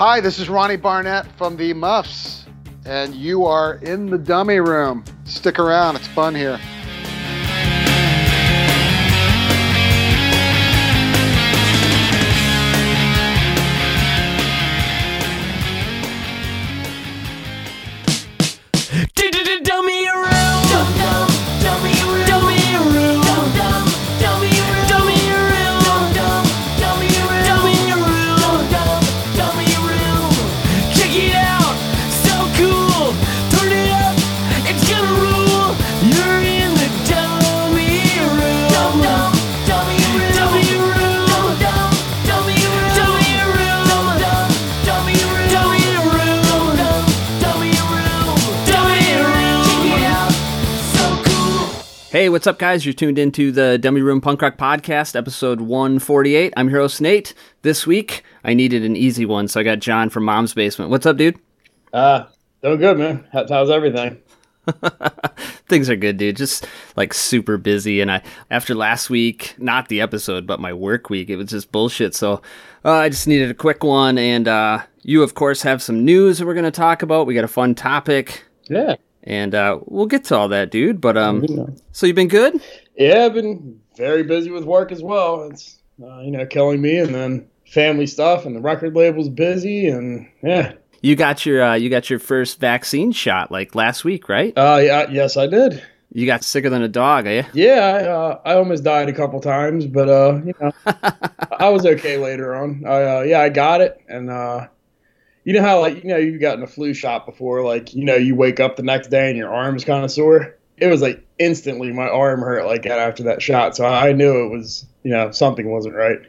Hi, this is Ronnie Barnett from the Muffs, and you are in the dummy room. Stick around, it's fun here. What's up, guys? You're tuned into the Dummy Room Punk Rock Podcast, episode 148. I'm your host, Nate. This week, I needed an easy one, so I got John from Mom's Basement. What's up, dude? Uh, doing good, man. How, how's everything? Things are good, dude. Just like super busy. And I, after last week, not the episode, but my work week, it was just bullshit. So uh, I just needed a quick one. And uh, you, of course, have some news that we're going to talk about. We got a fun topic. Yeah. And uh, we'll get to all that, dude. But um, Yeah. so you've been good? Yeah, I've been very busy with work as well. It's, uh, you know, killing me and then family stuff and the record label's busy and yeah. You got your uh, you got your first vaccine shot like last week, right? Uh, yeah, yes, I did. You got sicker than a dog, eh? Yeah, I, uh, I almost died a couple times, but, uh, you know, I was okay later on. I, uh, yeah, I got it. And, uh, you know how, like, you know, you've gotten a flu shot before, like, you know, you wake up the next day and your arm's kind of sore. It was like instantly my arm hurt like that after that shot. So I knew it was, you know, something wasn't right.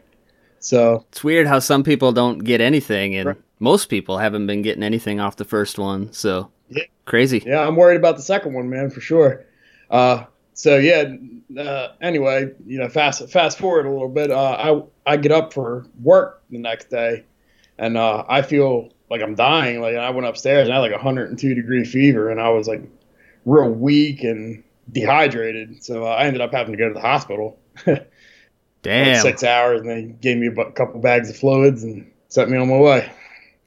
So, It's weird how some people don't get anything, and Right. most people haven't been getting anything off the first one. So Yeah. crazy. yeah, I'm worried about the second one, man, for sure. Uh, so yeah. Uh, anyway, you know, fast fast forward a little bit. Uh, I I get up for work the next day, and uh, I feel like I'm dying. Like I went upstairs and I had like a 102 degree fever, and I was like real weak and dehydrated. So uh, I ended up having to go to the hospital. like Damn. six hours, and they gave me a couple bags of fluids and sent me on my way.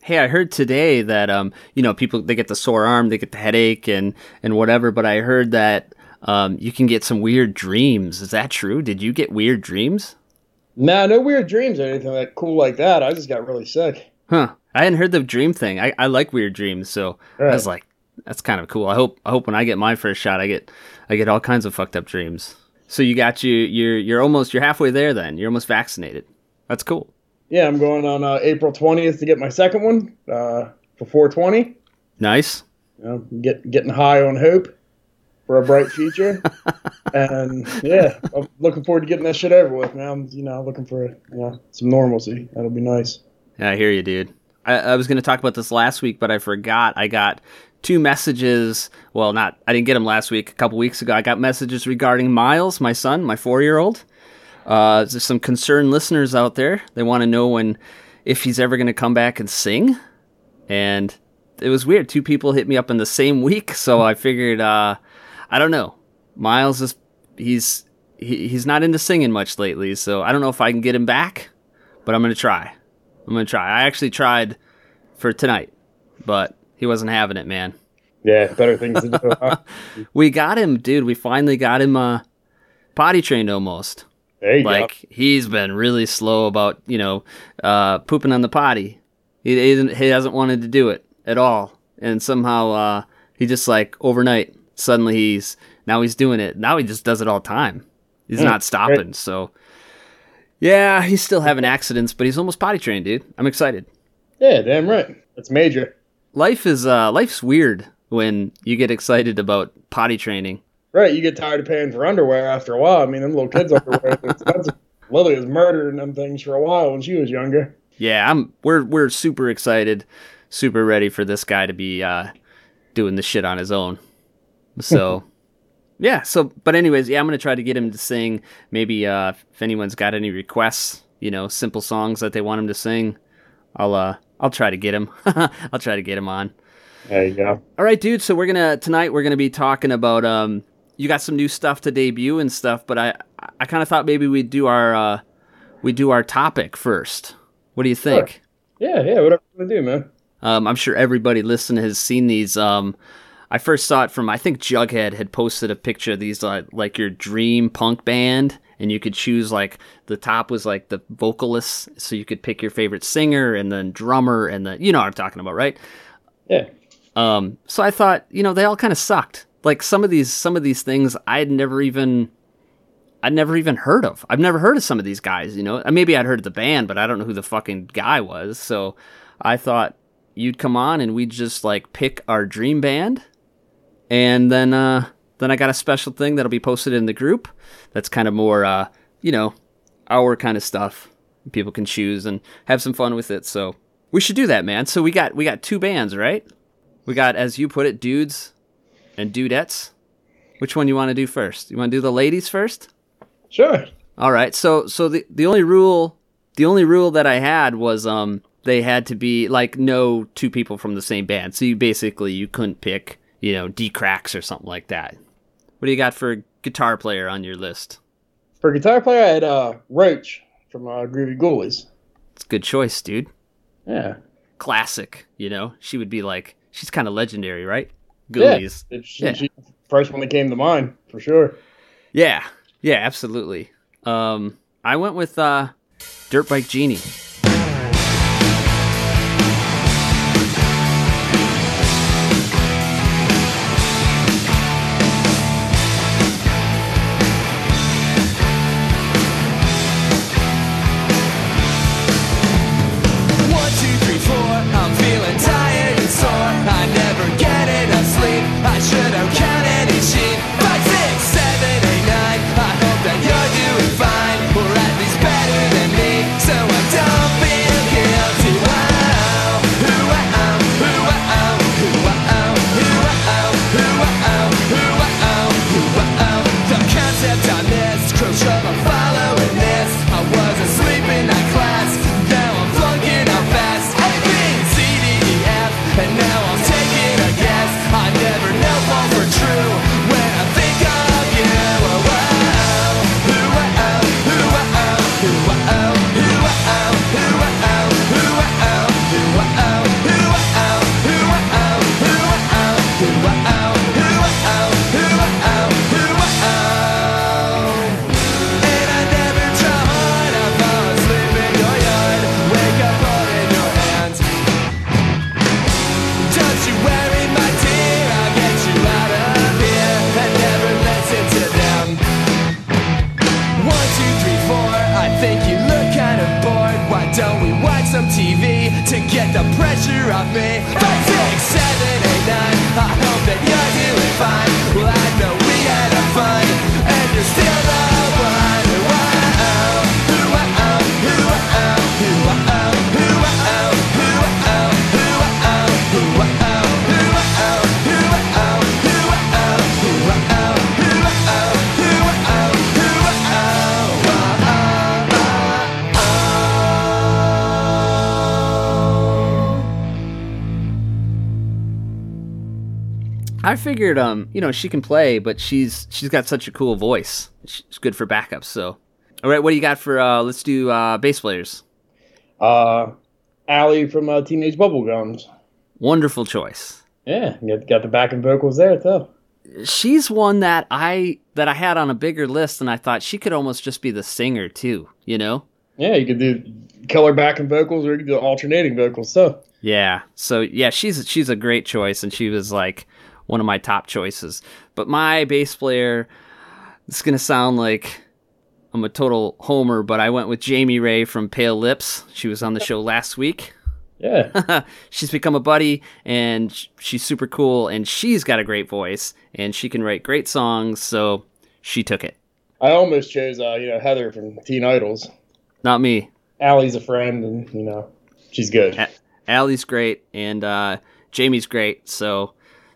Hey, I heard today that um, you know, people they get the sore arm, they get the headache, and and whatever. But I heard that um, you can get some weird dreams. Is that true? Did you get weird dreams? Nah, no weird dreams or anything like cool like that. I just got really sick. Huh. I hadn't heard the dream thing. I, I like weird dreams, so I was like, that's kind of cool. I hope I hope when I get my first shot, I get I get all kinds of fucked up dreams. So you got you you're you're almost you're halfway there. Then you're almost vaccinated. That's cool. Yeah, I'm going on uh, April 20th to get my second one uh, for 420. Nice. You know, get getting high on hope for a bright future, and yeah, I'm looking forward to getting that shit over with. Man, I'm you know looking for you know some normalcy. That'll be nice. Yeah, I hear you, dude. I, I was going to talk about this last week, but I forgot. I got two messages. Well, not I didn't get them last week. A couple weeks ago, I got messages regarding Miles, my son, my four year old. Uh, there's some concerned listeners out there. They want to know when, if he's ever going to come back and sing. And it was weird. Two people hit me up in the same week, so I figured, uh, I don't know. Miles is he's he, he's not into singing much lately, so I don't know if I can get him back, but I'm gonna try. I'm gonna try. I actually tried for tonight, but he wasn't having it, man. Yeah, better things to do. huh? We got him, dude. We finally got him uh potty trained almost. There you Like he's been really slow about, you know, uh pooping on the potty. He didn't- he hasn't wanted to do it at all. And somehow uh he just like overnight suddenly he's now he's doing it. Now he just does it all the time. He's Mm, not stopping. So yeah, he's still having accidents, but he's almost potty trained, dude. I'm excited. Yeah, damn right. That's major. life is uh life's weird when you get excited about potty training. Right, you get tired of paying for underwear after a while. I mean, them little kids' underwear is expensive. Lily was murdering them things for a while when she was younger. Yeah, I'm we're we're super excited, super ready for this guy to be uh doing the shit on his own. So yeah, so but anyways, yeah, I'm gonna try to get him to sing. Maybe uh if anyone's got any requests, you know, simple songs that they want him to sing, I'll uh I'll try to get him. I'll try to get him on. There you go. All right, dude. So we're gonna tonight we're gonna be talking about um you got some new stuff to debut and stuff, but I I kind of thought maybe we'd do our uh we do our topic first. What do you think? Yeah, yeah, whatever you want to do, man. Um, I'm sure everybody listening has seen these. Um, I first saw it from I think Jughead had posted a picture of these uh, like your dream punk band, and you could choose like the top was like the vocalist, so you could pick your favorite singer and then drummer and then you know what I'm talking about, right? Yeah. Um, so I thought, you know, they all kind of sucked. Like some of these, some of these things I'd never even, I'd never even heard of. I've never heard of some of these guys. You know, maybe I'd heard of the band, but I don't know who the fucking guy was. So I thought you'd come on and we'd just like pick our dream band, and then uh, then I got a special thing that'll be posted in the group. That's kind of more, uh, you know, our kind of stuff. People can choose and have some fun with it. So we should do that, man. So we got we got two bands, right? We got, as you put it, dudes and dudettes. Which one you want to do first? You want to do the ladies first? Sure. All right. So so the the only rule the only rule that I had was um they had to be like no two people from the same band. So you basically you couldn't pick, you know, Dee Cracks or something like that. What do you got for a guitar player on your list? For guitar player, I had uh, Roach from uh, Groovy Ghoulies. It's a good choice, dude. Yeah. Classic, you know. She would be like she's kind of legendary, right? Yeah. Ghoulies. It's, she, Yeah. she- first one that came to mind, for sure. Yeah, yeah, absolutely. Um, I went with uh, Dirt Bike Genie. Figured, um, you know, she can play, but she's she's got such a cool voice. She's good for backups. So, all right, what do you got for? uh Let's do uh bass players. Uh, Allie from uh, Teenage Bubblegums. Wonderful choice. Yeah, got, got the backing vocals there, too. She's one that I that I had on a bigger list, and I thought she could almost just be the singer too. You know? Yeah, you could do killer backing vocals or you could do alternating vocals, so. Yeah. So yeah, she's she's a great choice, and she was like one of my top choices. But my bass player, it's gonna sound like I'm a total homer, but I went with Jamie Ray from Pale Lips. She was on the show last week. Yeah. she's become a buddy, and she's super cool, and she's got a great voice, and she can write great songs. So she took it. I almost chose, uh, you know, Heather from Teen Idols. Not me. Allie's a friend, and, you know, she's good. A- Allie's great, and uh, Jamie's great. So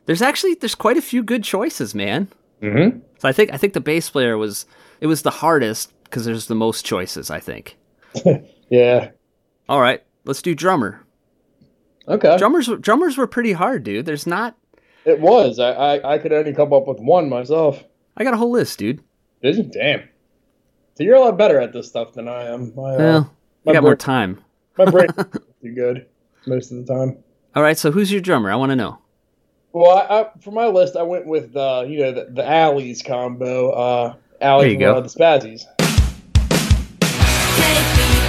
there's actually there's quite a few good choices, man. Mm-hmm. So I think I think the bass player was it was the hardest because there's the most choices. I think. Yeah. All right, let's do drummer. Okay. Drummers drummers were pretty hard, dude. There's not. It was. I, I, I could only come up with one myself. I got a whole list, dude. Did you? Damn. So you're a lot better at this stuff than I am. My, uh, Well, I my got more time. My brain too good most of the time. All right, so who's your drummer? I want to know. Well, I, I, for my list, I went with uh, you know the, the Alleys combo. Uh, Alley There you from go. uh, the Spazzys. Take me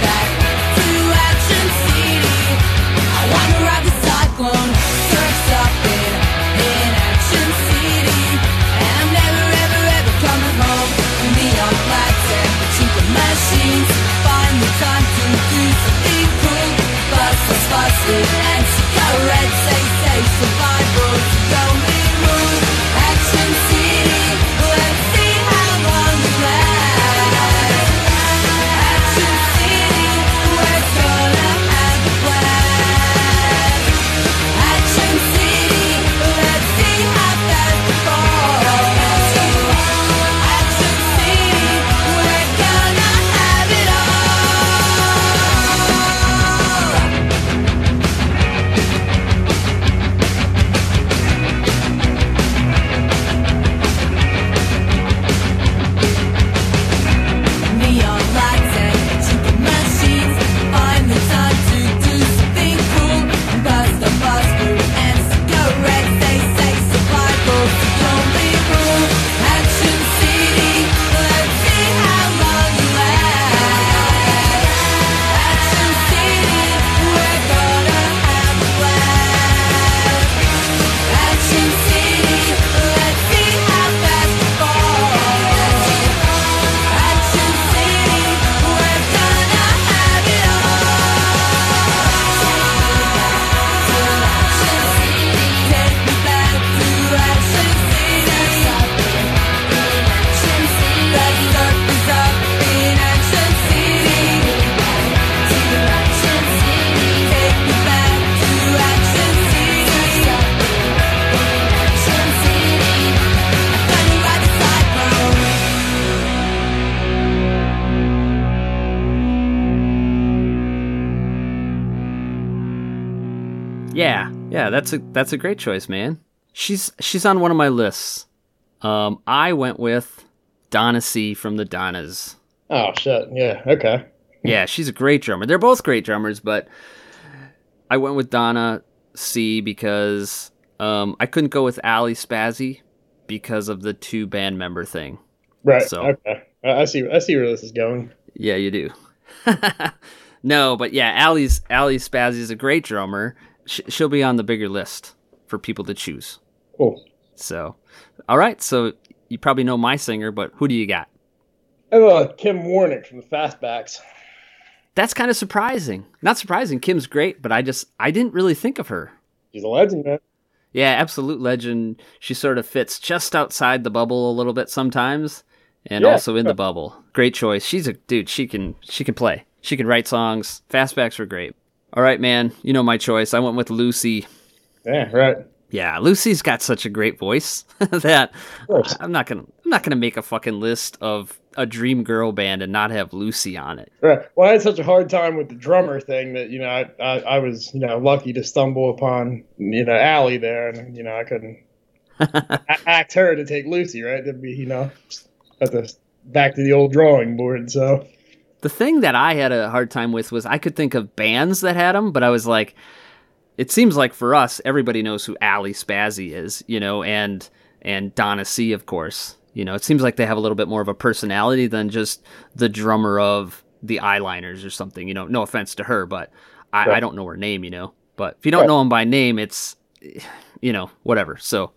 that's a that's a great choice, man. She's she's on one of my lists. Um, I went with Donna C from the Donnas. Oh shit! Yeah. Okay. Yeah, she's a great drummer. They're both great drummers, but I went with Donna C because um, I couldn't go with Ali Spazzy because of the two band member thing. Right. So- Okay. I I see. I see where this is going. Yeah, you do. no, but yeah, Ali's Ali Spazzy is a great drummer. Sh- she'll be on the bigger list for people to choose. Cool. So, all right. So you probably know my singer, but who do you got? Uh, Kim Warnick from the Fastbacks. That's kind of surprising. Not surprising. Kim's great, but I just I didn't really think of her. She's a legend, man. Yeah, absolute legend. She sort of fits just outside the bubble a little bit sometimes, and Yeah, also in the bubble. Great choice. She's a dude. She can she can play. She can write songs. Fastbacks were great. All right, man. You know my choice. I went with Lucy. Yeah. Right. Yeah, Lucy's got such a great voice that. I'm not gonna I'm not gonna make a fucking list of a dream girl band and not have Lucy on it. Right. Well, I had such a hard time with the drummer thing that you know I, I, I was you know lucky to stumble upon you know Allie there, and you know I couldn't act her to take Lucy. Right. That'd be you know at the back to the old drawing board. So The thing that I had a hard time with was I could think of bands that had them, but I was like, it seems like for us, everybody knows who Ali Spazzy is, you know, and and Donna C, of course. You know, it seems like they have a little bit more of a personality than just the drummer of the Eyeliners or something. You know, no offense to her, but I, I don't know her name. You know, but if you don't Right. know them by name, it's you know whatever. So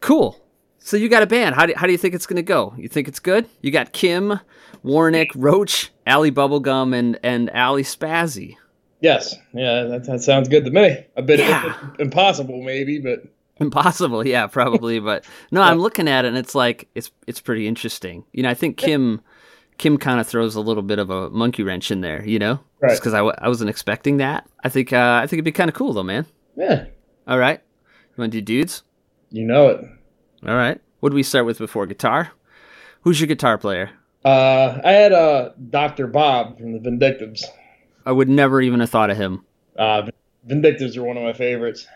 cool. So you got a band. How do, how do you think it's going to go? You think it's good? You got Kim, Warnick, Roach, Allie Bubblegum, and and Ali Spazzy. yes, yeah, that, that sounds good to me. A bit Yeah. impossible maybe, but Impossible, yeah, probably, but no, I'm looking at it and it's like it's it's pretty interesting. You know, I think Kim Kim kind of throws a little bit of a monkey wrench in there. You know, Right. just because I, w- I wasn't expecting that. I think uh, I think it'd be kind of cool though, man. yeah, All right, you want to do dudes? you know it. All right. What do we start with before guitar? Who's your guitar player? Uh, I had uh, Dr. Bob from the Vindictives. I would never even have thought of him. Uh, Vindictives are one of my favorites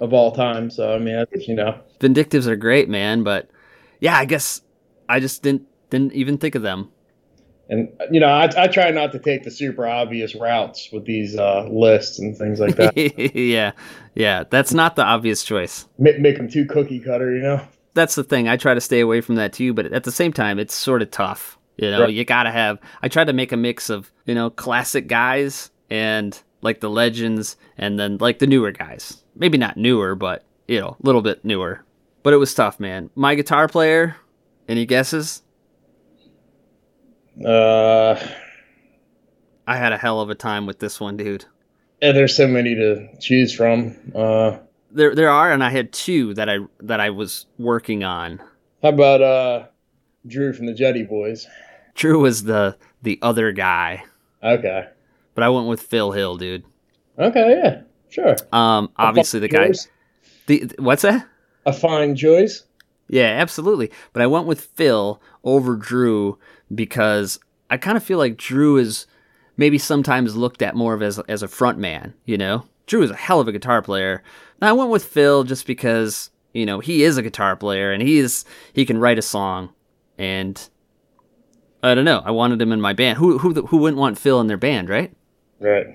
of all time. So I mean, that's, you know, Vindictives are great, man, but yeah, I guess I just didn't didn't even think of them. And you know, I, I try not to take the super obvious routes with these uh, lists and things like that. yeah, yeah, that's not the obvious choice. make, make them too cookie cutter, you know. That's the thing. I try to stay away from that too, but at the same time, it's sort of tough. You know, Right. you gotta have. I try to make a mix of you know classic guys and like the legends, and then like the newer guys. Maybe not newer, but you know, a little bit newer. But it was tough, man. My guitar player. Any guesses? Uh, I had a hell of a time with this one, dude. and there's so many to choose from. Uh, There, there are, and I had two that I that I was working on. how about uh, Drew from the Jetty Boys? Drew was the the other guy, Okay. but I went with Phil Hill, dude. Okay, yeah, sure. Um, obviously the guy. The what's that? A fine choice. Yeah, absolutely. But I went with Phil over Drew because I kind of feel like Drew is maybe sometimes looked at more of as as a front man. You know, Drew is a hell of a guitar player. And I went with Phil just because you know he is a guitar player and he is he can write a song and I don't know. I wanted him in my band. Who who who wouldn't want Phil in their band, right? Right.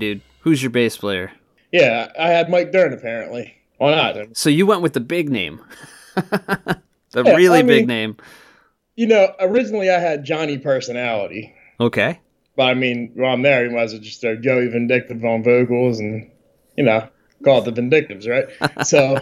Dude. Who's your bass player? Yeah, I had Mike Dirnt apparently. Why not? So you went with the big name, the Yeah, really I big mean- name. You know, originally I had Johnny Personality, Okay. but I mean, while I'm there, he might as well just throw Joey Vindictive on vocals and, you know, call it the Vindictives, right? so,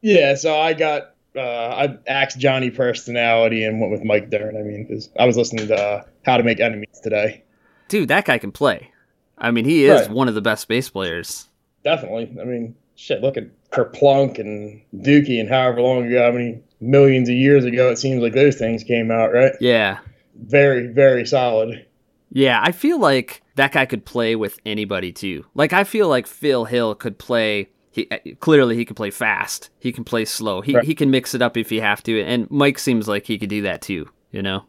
yeah, so I got, uh, I axed Johnny Personality and went with Mike Dirnt. I mean, because I was listening to uh, How to Make Enemies today. Dude, that guy can play. I mean, he is Right. one of the best bass players. Definitely. I mean, shit, look at Kerplunk and Dookie and however long ago, how many millions of years ago it seems like those things came out, right? Yeah. Very, very solid. Yeah, I feel like that guy could play with anybody too. Like I feel like Phil Hill could play he eh, clearly he can play fast. He can play slow. He Right. he can mix it up if he have to and Mike seems like he could do that too, you know.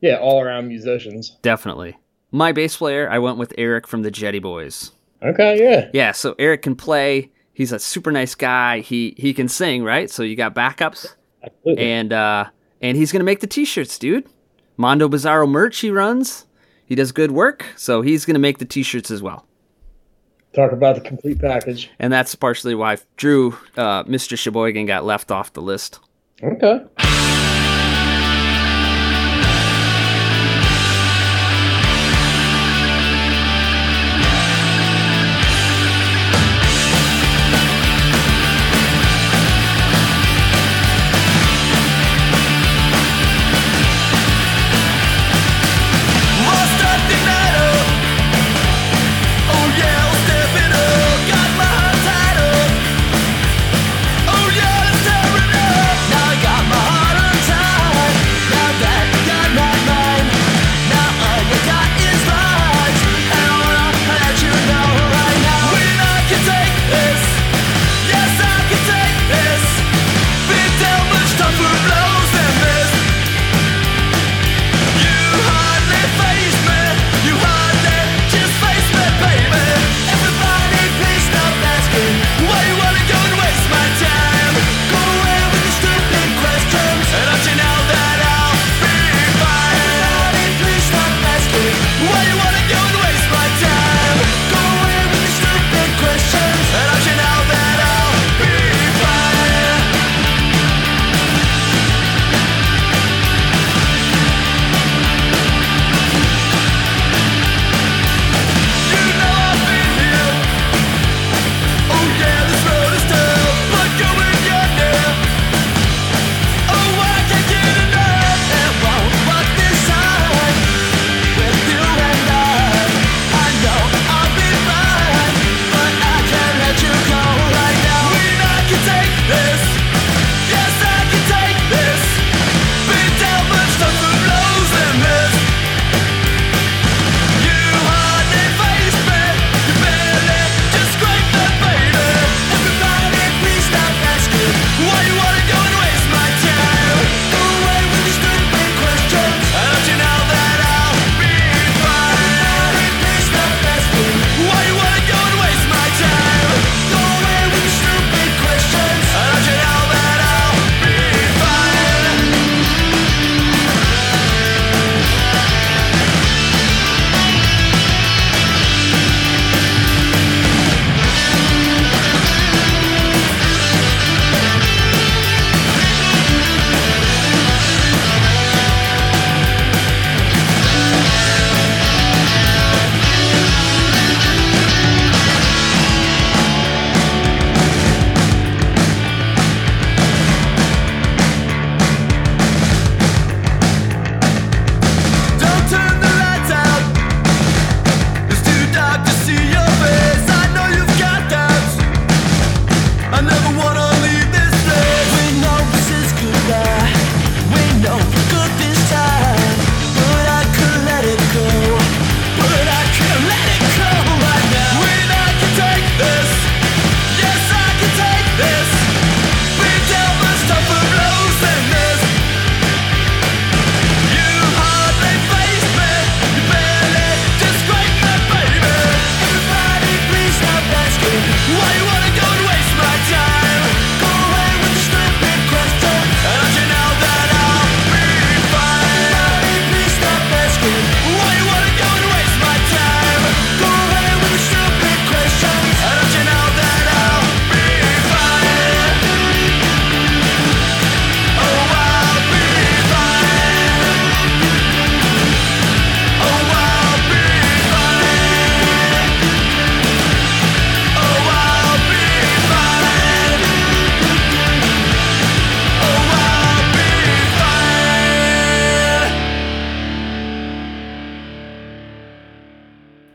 Yeah, all around musicians. Definitely. My bass player, I went with Eric from the Jetty Boys. Okay, yeah. Yeah, so Eric can play. He's a super nice guy. He he can sing, right? So you got backups. Absolutely. and uh and he's gonna make the t-shirts dude mondo bizarro merch he runs he does good work so he's gonna make the t-shirts as well Talk about the complete package. and that's partially why drew uh mr sheboygan got left off the list Okay.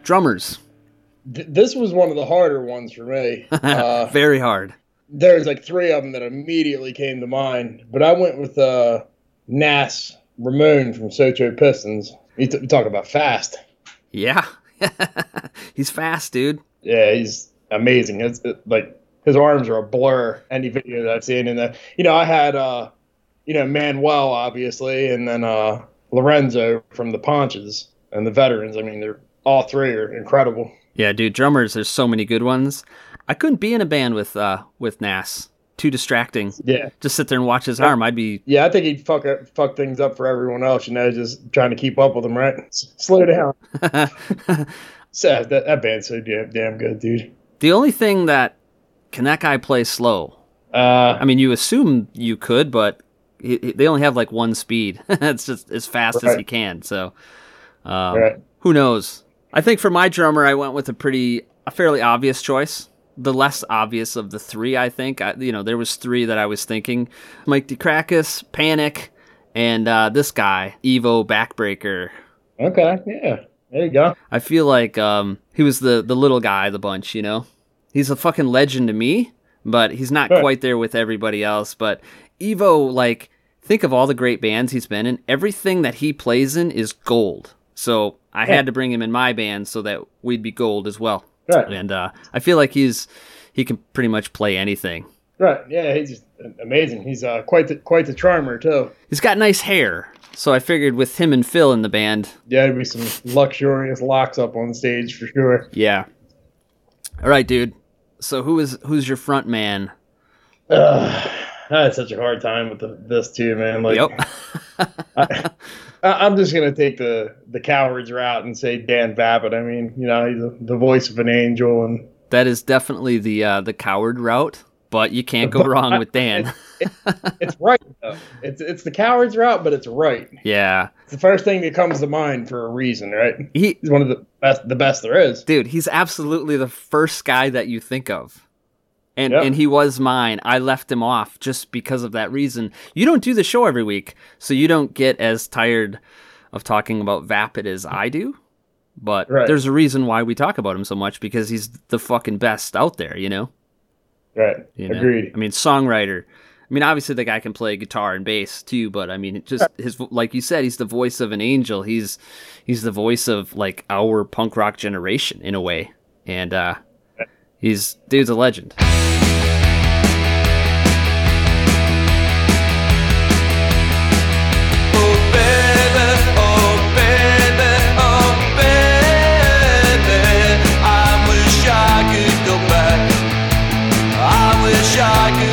Drummers. Th- this was one of the harder ones for me. Uh, Very hard. there's like three of them that immediately came to mind, but I went with uh, Nas Ramon from Socho Pistons. You, t- you talk about fast. Yeah. He's fast, dude. Yeah, he's amazing. It's it, like his arms are a blur. Any video that I've seen, and then you know I had uh, you know Manuel obviously, and then uh, Lorenzo from the Ponches and the veterans. I mean, they're all three are incredible. Yeah, dude, drummers, there's so many good ones. I couldn't be in a band with uh with Nas. Too distracting. Yeah, Just sit there and watch his arm. I'd be yeah. I think he'd fuck it- fuck things up for everyone else. You know, just trying to keep up with him. Right? S- Slow down. Sad. That, that band's so damn damn good, dude. the only thing that can that guy play slow? Uh, I mean, you assume you could, but he, he- they only have like one speed. it's just as fast as Right. he can. So, um, right. who knows? I think for my drummer, I went with a pretty, a fairly obvious choice. The less obvious of the three, I think. I, you know, there was three that I was thinking: Mike DeCrackus, Panic, and uh, this guy, Evo Backbreaker. Okay. Yeah. There you go. I feel like um, he was the the little guy of the bunch. You know, he's a fucking legend to me, but he's not Sure. quite there with everybody else. But Evo, like, think of all the great bands he's been in. Everything that he plays in is gold. So I Yeah. had to bring him in my band so that we'd be gold as well. Right. And uh, I feel like he's he can pretty much play anything. Right. Yeah. He's just amazing. He's uh, quite the quite the charmer too. He's got nice hair, so I figured with him and Phil in the band, Yeah, there'd be some luxurious locks up on stage for sure. yeah. All right, dude. So who is who's your front man? Ugh, I had such a hard time with the, this too, man. Like, Yep. I- I'm just gonna take the the cowards route and say Dan Vapid. I mean, you know, he's the, the voice of an angel, and That is definitely the uh, the coward route, but you can't go wrong with Dan. it's right. Though. It's it's the cowards route, but it's right. yeah, It's the first thing that comes to mind for a reason, right? he, He's one of the best, the best there is. dude, he's absolutely the first guy that you think of, and Yep. and he was mine. I left him off just because of that reason. You don't do the show every week, so you don't get as tired of talking about Vapid as I do. But Right. there's a reason why we talk about him so much because he's the fucking best out there, you know. Right. You know? Agreed. I mean, songwriter. I mean, obviously the guy can play guitar and bass too, but I mean, just his like you said, he's the voice of an angel. He's he's the voice of like our punk rock generation in a way, and uh, he's dude's a legend. Wish I could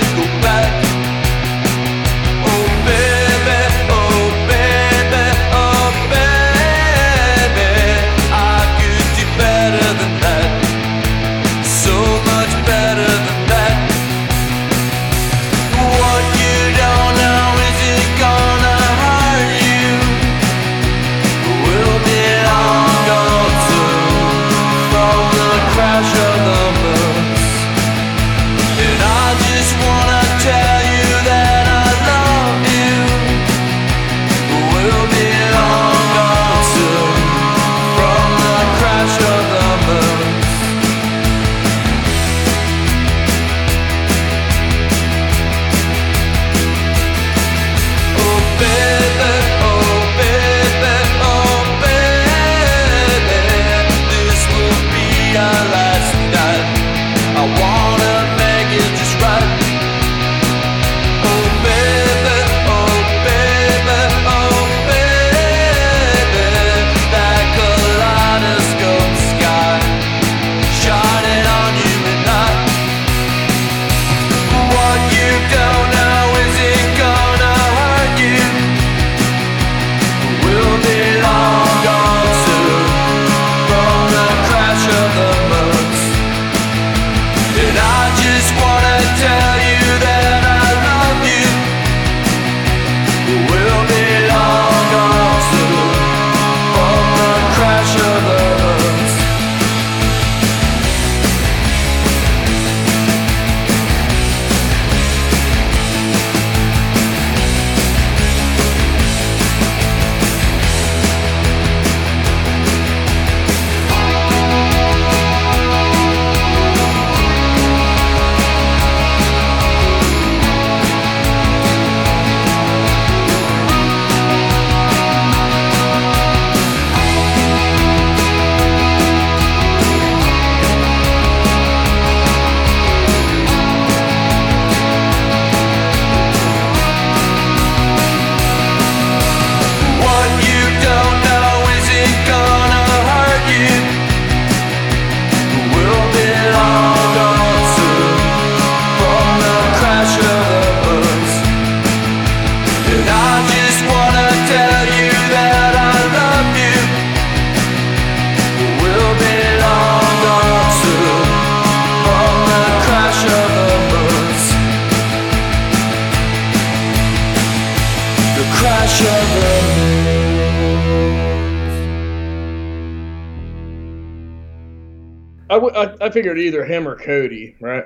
I, figured either him or Cody, right?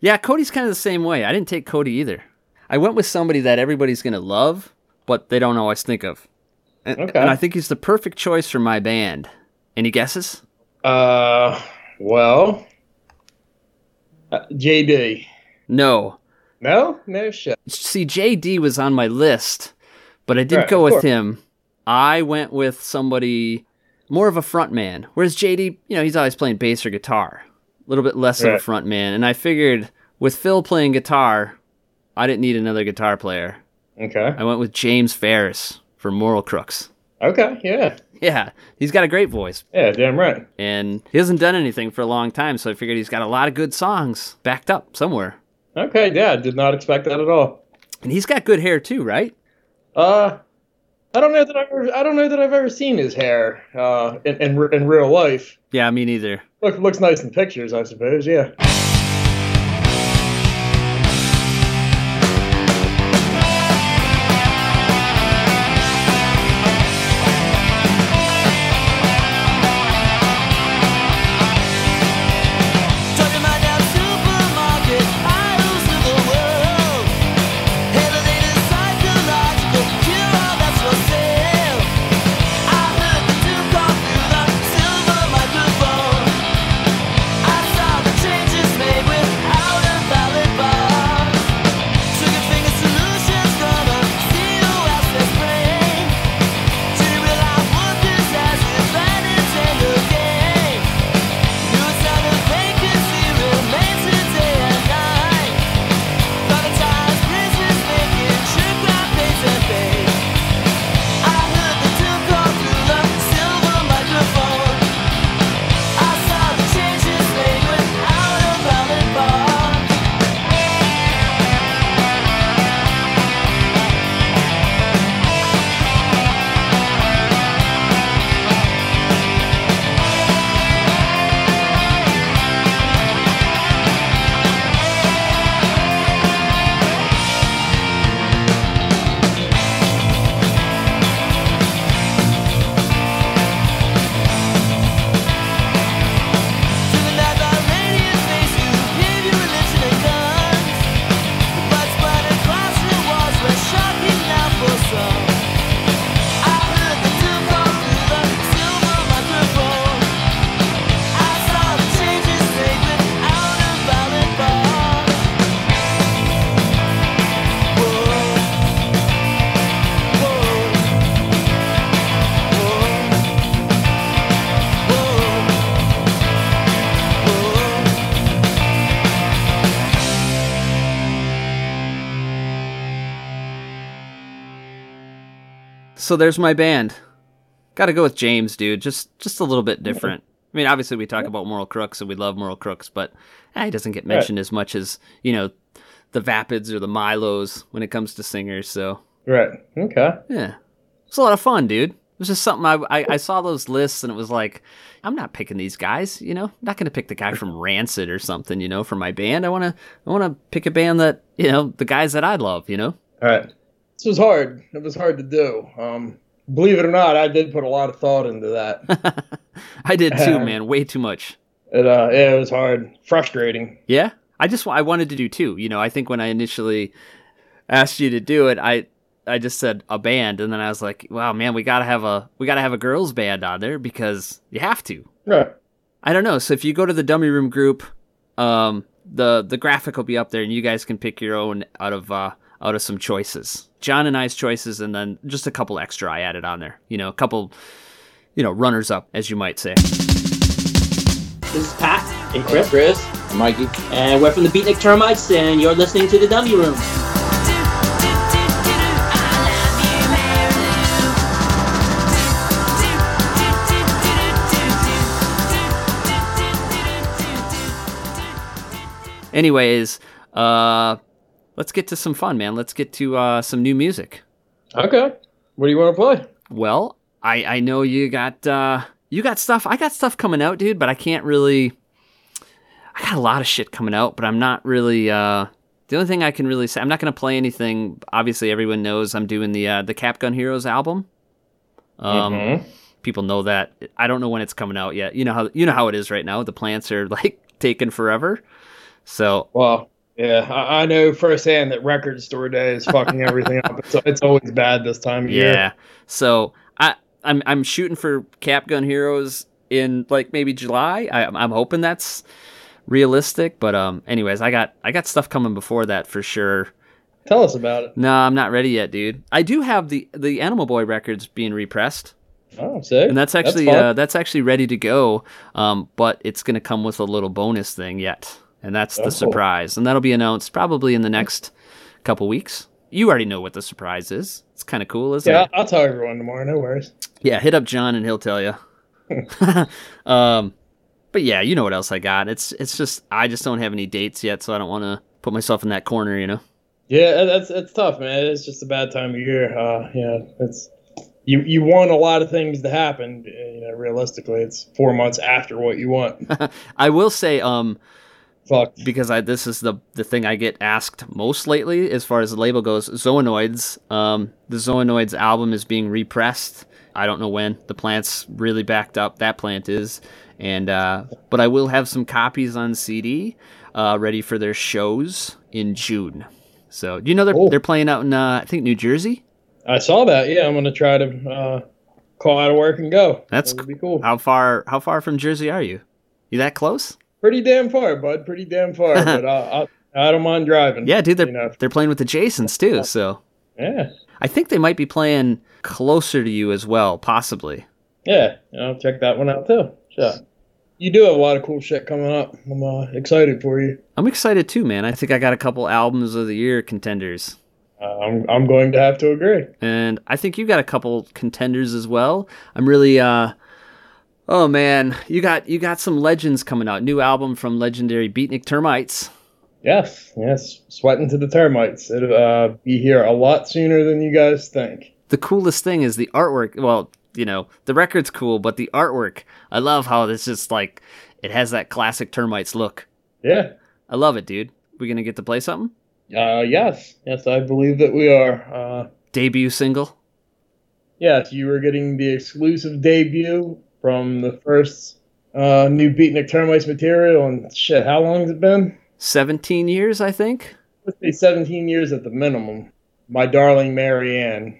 Yeah, Cody's kind of the same way. I didn't take Cody either. I went with somebody that everybody's gonna love, but they don't always think of. And, Okay. and I think he's the perfect choice for my band. Any guesses? Uh, well, uh, JD. No. No, no shit. See, JD was on my list, but I didn't Right, go with him. I went with somebody more of a front man. Whereas JD, you know, he's always playing bass or guitar. A little bit less of a front man. And I figured with Phil playing guitar, I didn't need another guitar player. Okay. I went with James Farris for Moral Crux. Okay. Yeah. Yeah, he's got a great voice. Yeah. Damn right. And he hasn't done anything for a long time, so I figured he's got a lot of good songs backed up somewhere. Okay. Yeah. Did not expect that at all. And he's got good hair too, right? Uh, I don't know that I've ever, I don't know that I've ever seen his hair uh in in, in real life. Yeah, me neither. Look, looks nice in pictures, I suppose. Yeah. So there's my band. Got to go with James, dude. Just just a little bit different. I mean, obviously we talk about Moral Crux and we love Moral Crux, but eh, he doesn't get mentioned as much as you know the Vapids or the Milos when it comes to singers. So Right. Okay. yeah, it's a lot of fun, dude. It was just something I, I I saw those lists and it was like, I'm not picking these guys. You know, I'm not gonna pick the guy from Rancid or something. You know, for my band, I wanna I wanna pick a band that you know the guys that I love. You know. All right. This was hard. It was hard to do. Um, believe it or not, I did put a lot of thought into that. I did too, man. Way too much. it, uh, yeah, it was hard, frustrating. Yeah, I just I wanted to do two. You know, I think when I initially asked you to do it, I I just said a band, and then I was like, wow, man, we gotta have a we gotta have a girls band on there because you have to. Right. I don't know. So if you go to the Dummy Room group, um, the the graphic will be up there, and you guys can pick your own out of uh out of some choices. John and I's choices, and then just a couple extra I added on there. You know, a couple, you know, runners up, as you might say. This is Pat and Chris, Chris, Mikey. and we're from the Beatnik Termites, and you're listening to the Dummy Room. Anyways, uh, let's get to some fun, man. Let's get to uh, some new music. Okay. What do you want to play? Well, I I know you got uh, you got stuff. I got stuff coming out, dude, but I can't really. I got a lot of shit coming out, but I'm not really. Uh, the only thing I can really say, I'm not gonna play anything. Obviously, everyone knows I'm doing the uh, the Cap Gun Heroes album. Um, Mhm. people know that. I don't know when it's coming out yet. You know how you know how it is right now. The plants are like taking forever. So Well, yeah, I, I know firsthand that record store day is fucking everything up. It's, it's always bad this time of year. yeah. So I I'm I'm shooting for Cap Gun Heroes in like maybe July. I, I'm hoping that's realistic. But um, anyways, I got I got stuff coming before that for sure. Tell us about it. No, I'm not ready yet, dude. I do have the the Animal Boy records being repressed. Oh, sick. and that's actually fun. uh, that's actually ready to go. Um, but it's going to come with a little bonus thing yet, and that's the Oh. surprise, and that'll be announced probably in the next couple weeks. You already know what the surprise is. It's kind of cool, isn't yeah, it? Yeah, I'll tell everyone tomorrow. No worries. Yeah, hit up John and he'll tell you. um, but yeah, you know what else I got? It's it's just I just don't have any dates yet, so I don't want to put myself in that corner, you know. Yeah, that's it's tough, man. It's just a bad time of year. Uh, yeah, it's you you want a lot of things to happen. You know, realistically, it's four months after what you want. I will say, um, Fuck. because I this is the the thing I get asked most lately as far as the label goes. Zoonoids, um, the Zoonoids album is being repressed. I don't know when. The plant's really backed up. That plant is, and uh, but I will have some copies on CD, uh, ready for their shows in June. So do you know they're Cool. they're playing out in uh, I think New Jersey. I saw that. Yeah, I'm gonna try to uh, call out of work and go. That's that cool. How far how far from Jersey are you? You that close? Pretty damn far, bud. Pretty damn far. but I, I, I don't mind driving. Yeah, dude. They're You know. they're playing with the Jasons too. So Yeah. I think they might be playing closer to you as well, possibly. Yeah. I'll check that one out too. Sure. You do have a lot of cool shit coming up. I'm uh, excited for you. I'm excited too, man. I think I got a couple albums of the year contenders. Uh, I'm I'm going to have to agree. And I think you got a couple contenders as well. I'm really uh Oh man, you got you got some legends coming out. New album from legendary Beatnik Termites. Yes, yes, sweating to the termites. It'll uh, be here a lot sooner than you guys think. The coolest thing is the artwork. Well, you know, the record's cool, but the artwork. I love how this is like it has that classic Termites look. Yeah. I love it, dude. We gonna get to play something? Uh, yes, yes, I believe that we are. Uh, Debut single. yes, you are getting the exclusive debut from the first uh, new Beatnik Termites material. And shit, how long has it been? 17 years, I think. Let's say 17 years at the minimum. My darling Marianne.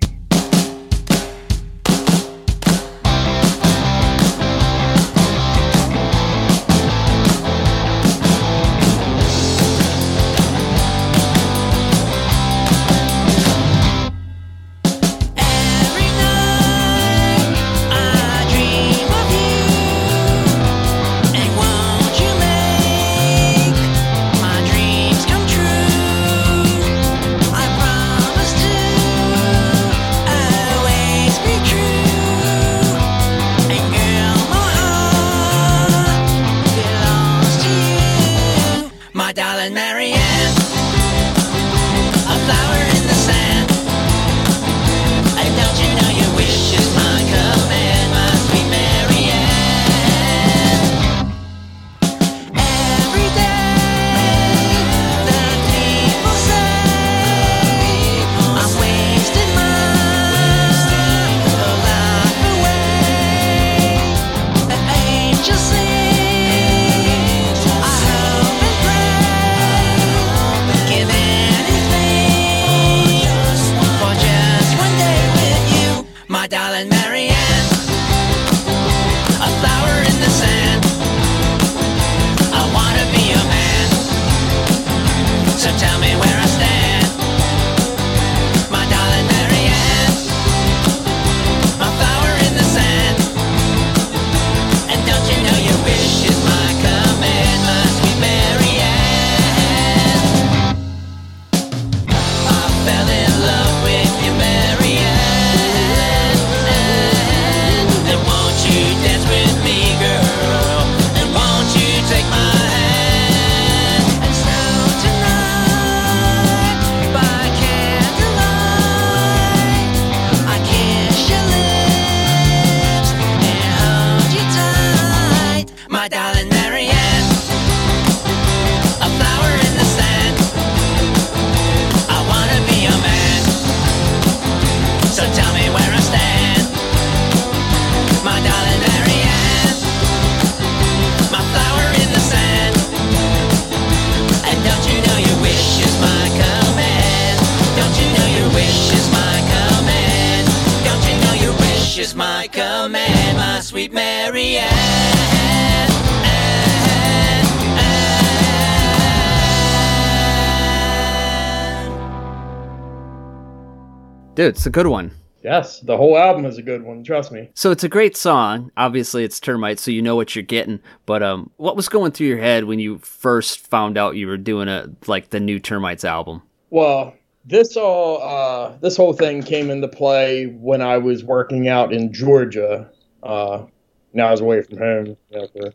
Dude, it's a good one. Yes, the whole album is a good one. Trust me. So it's a great song. Obviously, it's Termites, so you know what you're getting. But um, what was going through your head when you first found out you were doing a like the new Termites album? Well, this all uh, this whole thing came into play when I was working out in Georgia. Uh, now I was away from home you know, for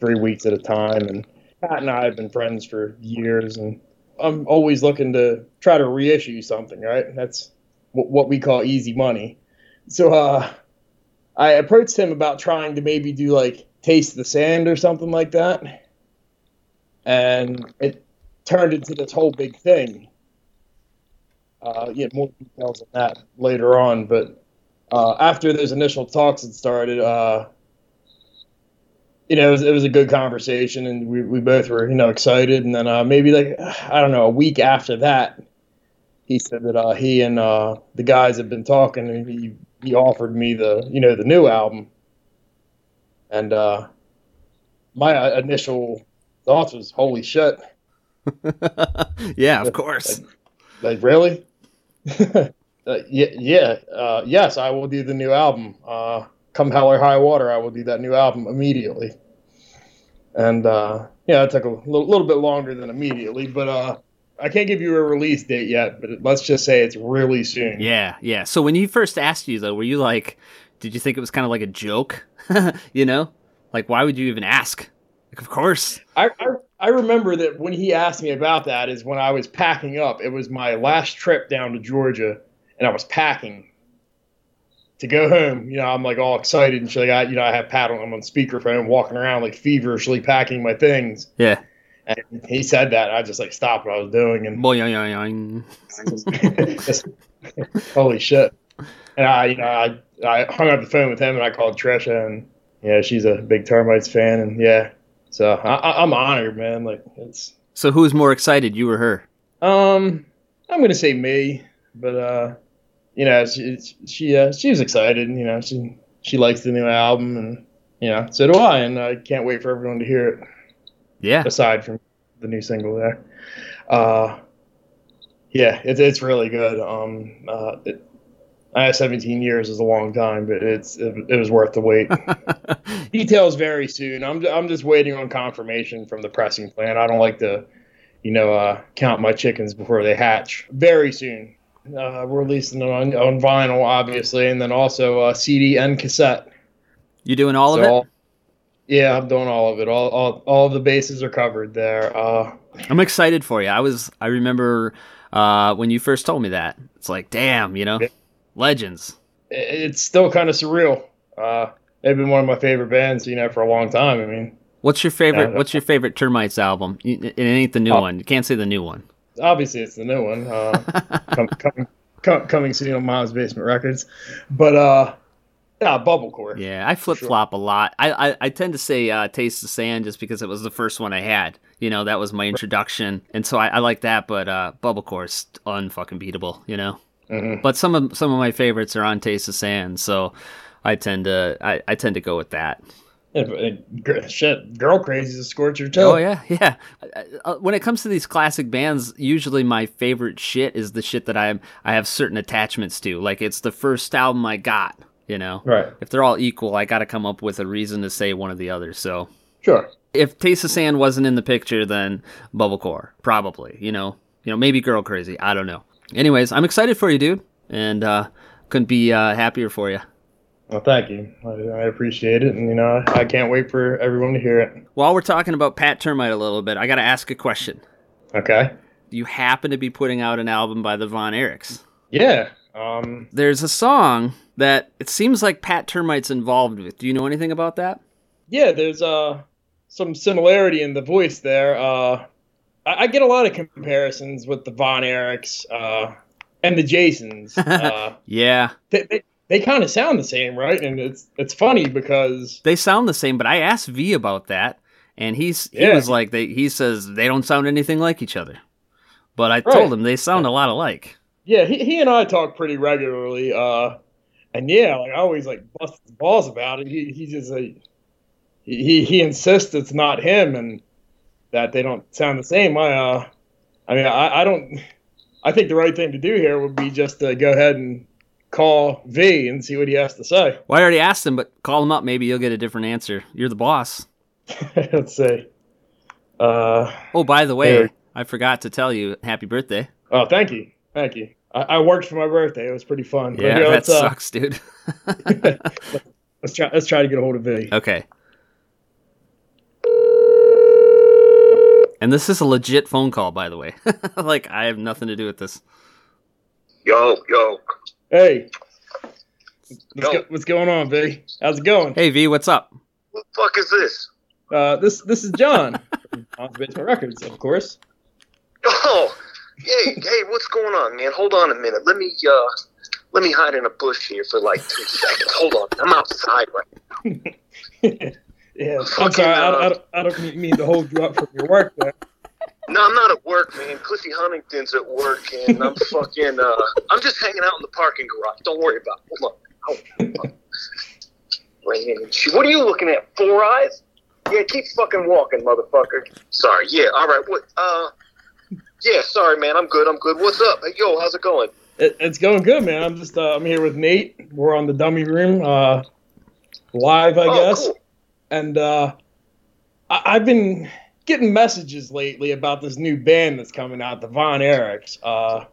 three weeks at a time, and Pat and I have been friends for years, and I'm always looking to try to reissue something. Right, that's what we call easy money. So uh, I approached him about trying to maybe do like Taste the Sand or something like that, and it turned into this whole big thing uh, yeah, more details on that later on. But uh, after those initial talks had started, uh, you know, it was, it was a good conversation, and we, we both were, you know, excited. And then uh, maybe like I don't know, a week after that, he said that uh, he and uh, the guys had been talking, and he he offered me the you know the new album, and uh, my uh, initial thoughts was holy shit. yeah, of course. Like really? uh, yeah, yeah, uh, yes, I will do the new album. Uh, come hell or high water, I will do that new album immediately. And uh, yeah, it took a little, little bit longer than immediately, but uh, I can't give you a release date yet. But let's just say it's really soon. Yeah, yeah. So when he first asked you though, were you like, did you think it was kind of like a joke? you know, like why would you even ask? Like, of course. I, I I remember that when he asked me about that is when I was packing up. It was my last trip down to Georgia, and I was packing to go home. You know, I'm like all excited and shit. Like I, you know, I have Pat on, I'm on speakerphone, walking around like feverishly packing my things. Yeah. And he said that, I just like stopped what I was doing and Boing, just, holy shit. And I, you know, I, I hung up the phone with him and I called Trisha, and yeah, she's a big Termites fan, and yeah, so I, I, I'm honored, man. Like it's So who's more excited, you or her? um, I'm gonna say me, but uh, you know, she she uh, she was excited. You know, she she likes the new album, and you know, so do I, and I can't wait for everyone to hear it. Yeah. Aside from the new single there, uh, yeah, it's it's really good. Um, uh, it, I know 17 years is a long time, but it's it, it was worth the wait. Details very soon. I'm I'm just waiting on confirmation from the pressing plant. I don't like to, you know, uh, count my chickens before they hatch. Very soon. Uh, we're releasing it on, on vinyl, obviously, and then also uh, CD and cassette. You doing all of it? all- yeah, I'm doing all of it. All all all of the bases are covered there. Uh, I'm excited for you. I was I remember uh, when you first told me that. It's like, damn, you know, Yeah. legends. it's still kind of surreal. Uh, they've been one of my favorite bands, you know, for a long time. I mean, What's your favorite? What's your favorite Termites album? It ain't the new Oh. one. You can't say the new one. obviously it's the new one uh, com- coming com- coming soon on Mom's Basement Records, but yeah, Bubblecore. Yeah, I flip flop a lot. I, I I tend to say uh, "Taste the Sand" just because it was the first one I had. You know, that was my introduction, and so I, I like that. But uh, Bubblecore is unfucking beatable. You know, Mhm. but some of some of my favorites are on "Taste the Sand," so I tend to I, I tend to go with that. Yeah, uh, shit, Girl crazy Crazy's a scorcher too. Oh yeah, yeah. Uh, uh, When it comes to these classic bands, usually my favorite shit is the shit that I I have certain attachments to. Like it's the first album I got. You know, Right. if they're all equal, I got to come up with a reason to say one or the other. So Sure. if Taste of Sand wasn't in the picture, then Bubblecore probably. You know, you know maybe Girl Crazy. I don't know. Anyways, I'm excited for you, dude, and uh, couldn't be uh, happier for you. Well, thank you. I, I appreciate it, and you know, I, I can't wait for everyone to hear it. While we're talking about Pat Termite a little bit, I got to ask a question. Okay. You happen to be putting out an album by the Von Erichs. Yeah. Um. There's a song that it seems like Pat Termite's involved with. Do you know anything about that? Yeah. There's uh some similarity in the voice there. Uh, I, I get a lot of comparisons with the Von Erichs uh, and the Jasons. Uh, Yeah, they they, they kind of sound the same, right? And it's it's funny because they sound the same, but I asked V about that, and he's he Yeah. was like, they, he says they don't sound anything like each other. But I Right. told him they sound a lot alike. yeah, he, he and I talk pretty regularly. Uh, and yeah, like I always like bust his balls about it. He he just like he he, insists it's not him and that they don't sound the same. I uh, I mean I, I don't I think the right thing to do here would be just to go ahead and call V and see what he has to say. Well, I already asked him, but call him up. Maybe you'll get a different answer. You're the boss. Let's see. Uh, Oh, by the way, Here. I forgot to tell you, happy birthday. oh, thank you, thank you. I, I worked for my birthday. It was pretty fun. But Yeah, here, that let's, uh, sucks, dude. let's try. Let's try to get a hold of V. okay. And this is a legit phone call, by the way. like, I have nothing to do with this. Yo, yo. Hey, what's, Yo. go- what's going on, V? How's it going? Hey, V, what's up? What the fuck is this? Uh, this this is John. on Basement Records, of course. Oh, hey, hey, what's going on, man? Hold on a minute. Let me, uh, let me hide in a bush here for like two seconds. Hold on. I'm outside right now. yeah, I'm sorry. I, uh, I, don't- I don't mean to hold you up from your work there. No, I'm not at work, man. Cliffy Huntington's at work, and I'm fucking, uh, I'm just hanging out in the parking garage. Don't worry about it. Hold on. Hold on. What are you looking at? Four eyes? Yeah, keep fucking walking, motherfucker. Sorry. Yeah. All right. What? Uh. Yeah. Sorry, man. I'm good. I'm good. What's up? Hey, yo, how's it going? It, it's going good, man. I'm just uh, I'm here with Nate. We're on the dummy room, uh, live, I oh, guess. cool. And uh, I, I've been getting messages lately about this new band that's coming out, the Von Erichs. Uh,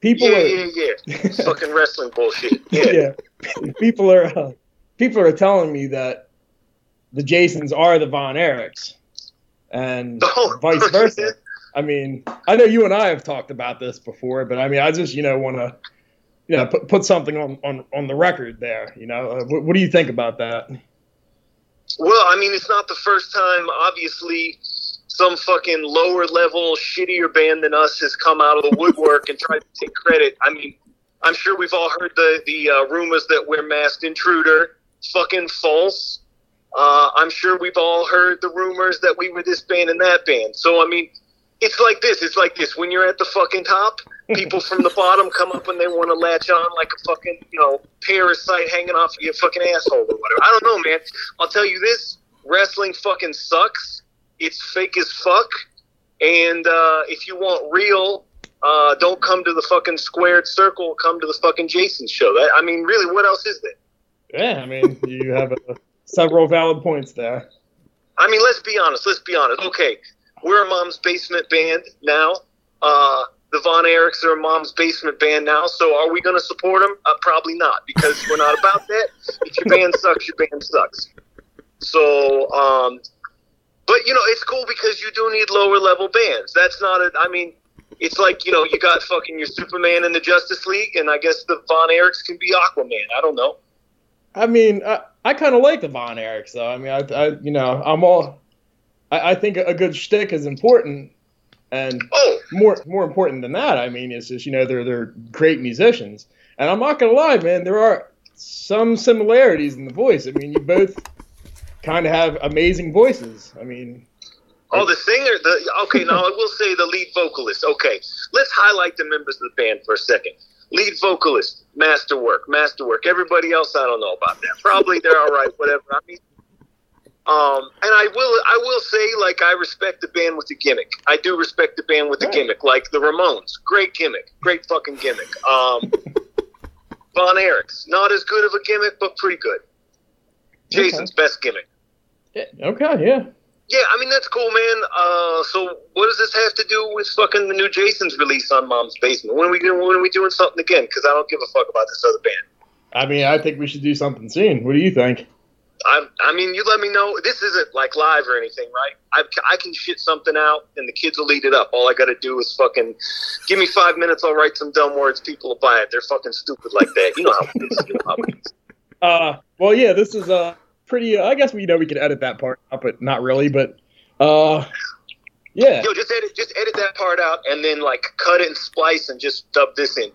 people Yeah, are yeah, yeah. fucking wrestling bullshit. Yeah. yeah, people are uh, people are telling me that the Jasons are the Von Erichs, and Oh, vice versa. I mean, I know you and I have talked about this before, but I mean, I just you know want to you know put put something on on on the record there. You know, uh, what, what do you think about that? Well, I mean, it's not the first time, obviously, some fucking lower level, shittier band than us has come out of the woodwork and tried to take credit. I mean, I'm sure we've all heard the, the uh, rumors that we're masked intruder. Fucking false. Uh, I'm sure we've all heard the rumors that we were this band and that band. So, I mean, it's like this. It's like this. When you're at the fucking top, people from the bottom come up and they want to latch on like a fucking, you know, parasite hanging off of your fucking asshole or whatever. I don't know, man. I'll tell you this: wrestling fucking sucks. It's fake as fuck. And uh, if you want real, uh, don't come to the fucking squared circle. Come to the fucking Jason show. That, I mean, really, what else is there? Yeah, I mean, you have uh, several valid points there. I mean, let's be honest. Let's be honest. Okay, we're a mom's basement band now. Uh, the Von Erichs are a mom's basement band now. So are we going to support them? Uh, probably not, because we're not about that. If your band sucks, your band sucks. So, um, but you know, it's cool because you do need lower level bands. That's not a. I mean, it's like you know, you got fucking your Superman in the Justice League, and I guess the Von Erichs can be Aquaman. I don't know. I mean, I, I kind of like the Von Erichs, though. I mean, I, I you know, I'm all. I, I think a good shtick is important, and Oh, more more important than that, I mean, is just you know they're they're great musicians, and I'm not gonna lie, man, there are some similarities in the voice. I mean, you both kind of have amazing voices. I mean, Oh, the singer. The okay. Now I will say the lead vocalist. Okay, let's highlight the members of the band for a second. Lead vocalist, masterwork, masterwork. Everybody else, I don't know about that. Probably they're all right. Whatever. I mean, um, and I will, I will say, like I respect the band with the gimmick. I do respect the band with the gimmick, like the Ramones. Great gimmick, great fucking gimmick. Um, Von Erichs, not as good of a gimmick, but pretty good. Jason's best gimmick. yeah, okay, yeah. Yeah, I mean that's cool, man. Uh, so what does this have to do with fucking the new Jason's release on Mom's Basement? When are we doing? When are we doing something again? Because I don't give a fuck about this other band. I mean, I think we should do something soon. What do you think? I, I mean, you let me know. This isn't like live or anything, right? I, I can shit something out, and the kids will eat it up. All I got to do is fucking give me five minutes. I'll write some dumb words. People will buy it. They're fucking stupid like that. You know how it is. You know how it is. Uh, well, yeah, this is uh, pretty. Uh, I guess we know we can edit that part out, but not really. But uh, yeah, Yo, just edit, just edit that part out, and then like cut it and splice, and just dub this in.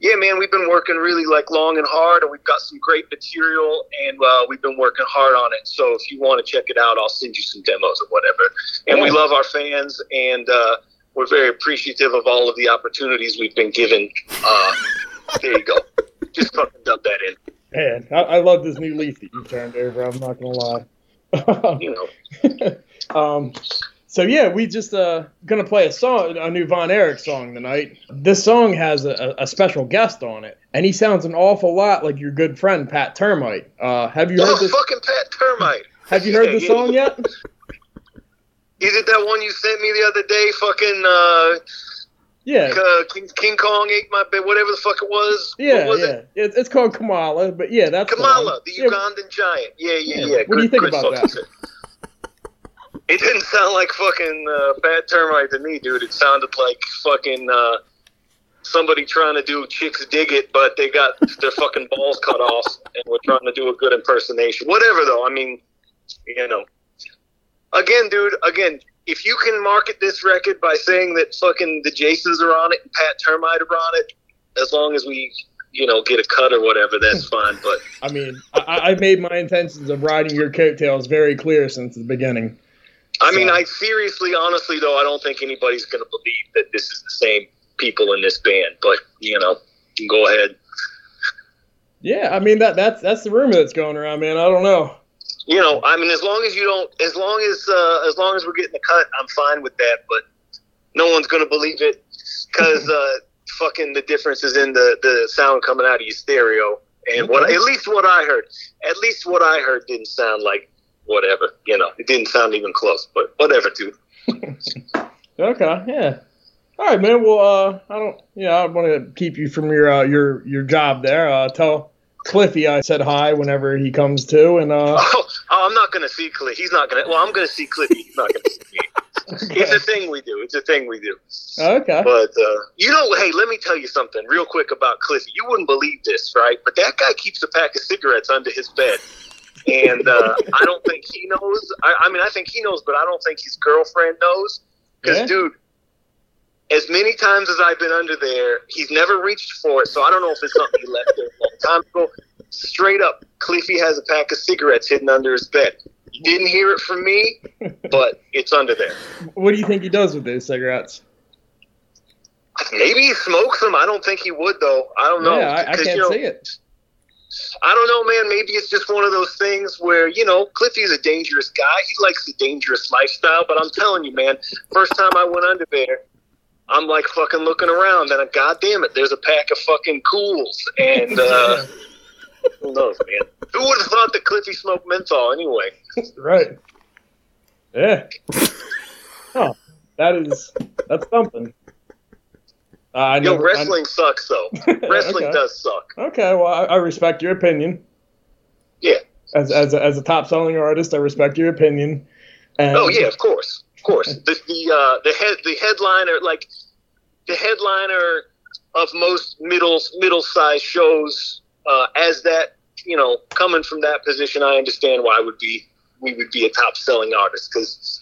Yeah, man, we've been working really like long and hard, and we've got some great material, and uh, we've been working hard on it. So if you want to check it out, I'll send you some demos or whatever. And we love our fans, and uh, we're very appreciative of all of the opportunities we've been given. Uh, there you go. Just fucking dub that in. man, I, I love this new leaf that you turned over. I'm not gonna lie. You know. um, so yeah, we just uh gonna play a song, a new Von Erich song tonight. This song has a, a special guest on it, and he sounds an awful lot like your good friend Pat Termite. Uh, have you Oh, heard this? fucking Pat Termite. Have you heard Yeah, the yeah. song yet? Is it that one you sent me the other day? Fucking uh, Yeah, uh, King, King Kong ate my bed, whatever the fuck it was. yeah, what was yeah. It? It's, it's called Kamala, but yeah, that's Kamala, the Yeah, Ugandan giant. Yeah, yeah, Yeah. yeah. What do you think about good that? It didn't sound like fucking uh, Pat Termite to me, dude. It sounded like fucking uh, somebody trying to do Chicks Dig It, but they got their fucking balls cut off and were trying to do a good impersonation. Whatever, though. I mean, you know. Again, dude, again, if you can market this record by saying that fucking the Jasons are on it and Pat Termite are on it, as long as we, you know, get a cut or whatever, that's fine. But I mean, I, I made my intentions of riding your coattails very clear since the beginning. I mean, I seriously, honestly, though, I don't think anybody's going to believe that this is the same people in this band. But you know, you go ahead. Yeah, I mean that that's that's the rumor that's going around, man. I don't know. You know, I mean, as long as you don't, as long as uh, as long as we're getting the cut, I'm fine with that. But no one's going to believe it because uh, fucking the difference is in the the sound coming out of your stereo. And what at least what I heard, at least what I heard didn't sound like whatever. You know, it didn't sound even close. But whatever, dude. Okay, yeah. All right, man. Well, uh, I don't, yeah, I want to keep you from your uh, your your job there. Uh, tell Cliffy I said hi whenever he comes to, and uh, Oh, oh, I'm not going to see Cliff. He's not going to. Well, I'm going to see Cliffy. He's not going to see me. It's a thing we do. It's a thing we do. okay. But uh, you know, hey, let me tell you something real quick about Cliffy. You wouldn't believe this, right? But that guy keeps a pack of cigarettes under his bed, and uh, I don't think he knows. I, I mean, I think he knows, but I don't think his girlfriend knows. Because, Yeah. dude, as many times as I've been under there, he's never reached for it. So I don't know if it's something he left there a long time ago. Straight up, Cliffy has a pack of cigarettes hidden under his bed. You didn't hear it from me, but it's under there. What do you think he does with those cigarettes? Maybe he smokes them. I don't think he would, though. I don't know. yeah, I, I can't you know, see it. I don't know, man. Maybe it's just one of those things where, you know, Cliffy's a dangerous guy. He likes the dangerous lifestyle. But I'm telling you, man, first time I went under there, I'm like fucking looking around, and uh, God damn it, there's a pack of fucking cools. And uh, who knows, man? Who would have thought that Cliffy smoked menthol anyway? Right. Yeah. oh, that is that's something. Uh, I Yo, never- I- wrestling sucks, though. Wrestling Okay. does suck. Okay, well, I, I respect your opinion. Yeah. As as a, as a top selling artist, I respect your opinion. And Oh yeah, of course, of course. The the uh, the head the headliner like the headliner of most middle middle sized shows uh, as that you know coming from that position, I understand why would be we would be a top selling artist because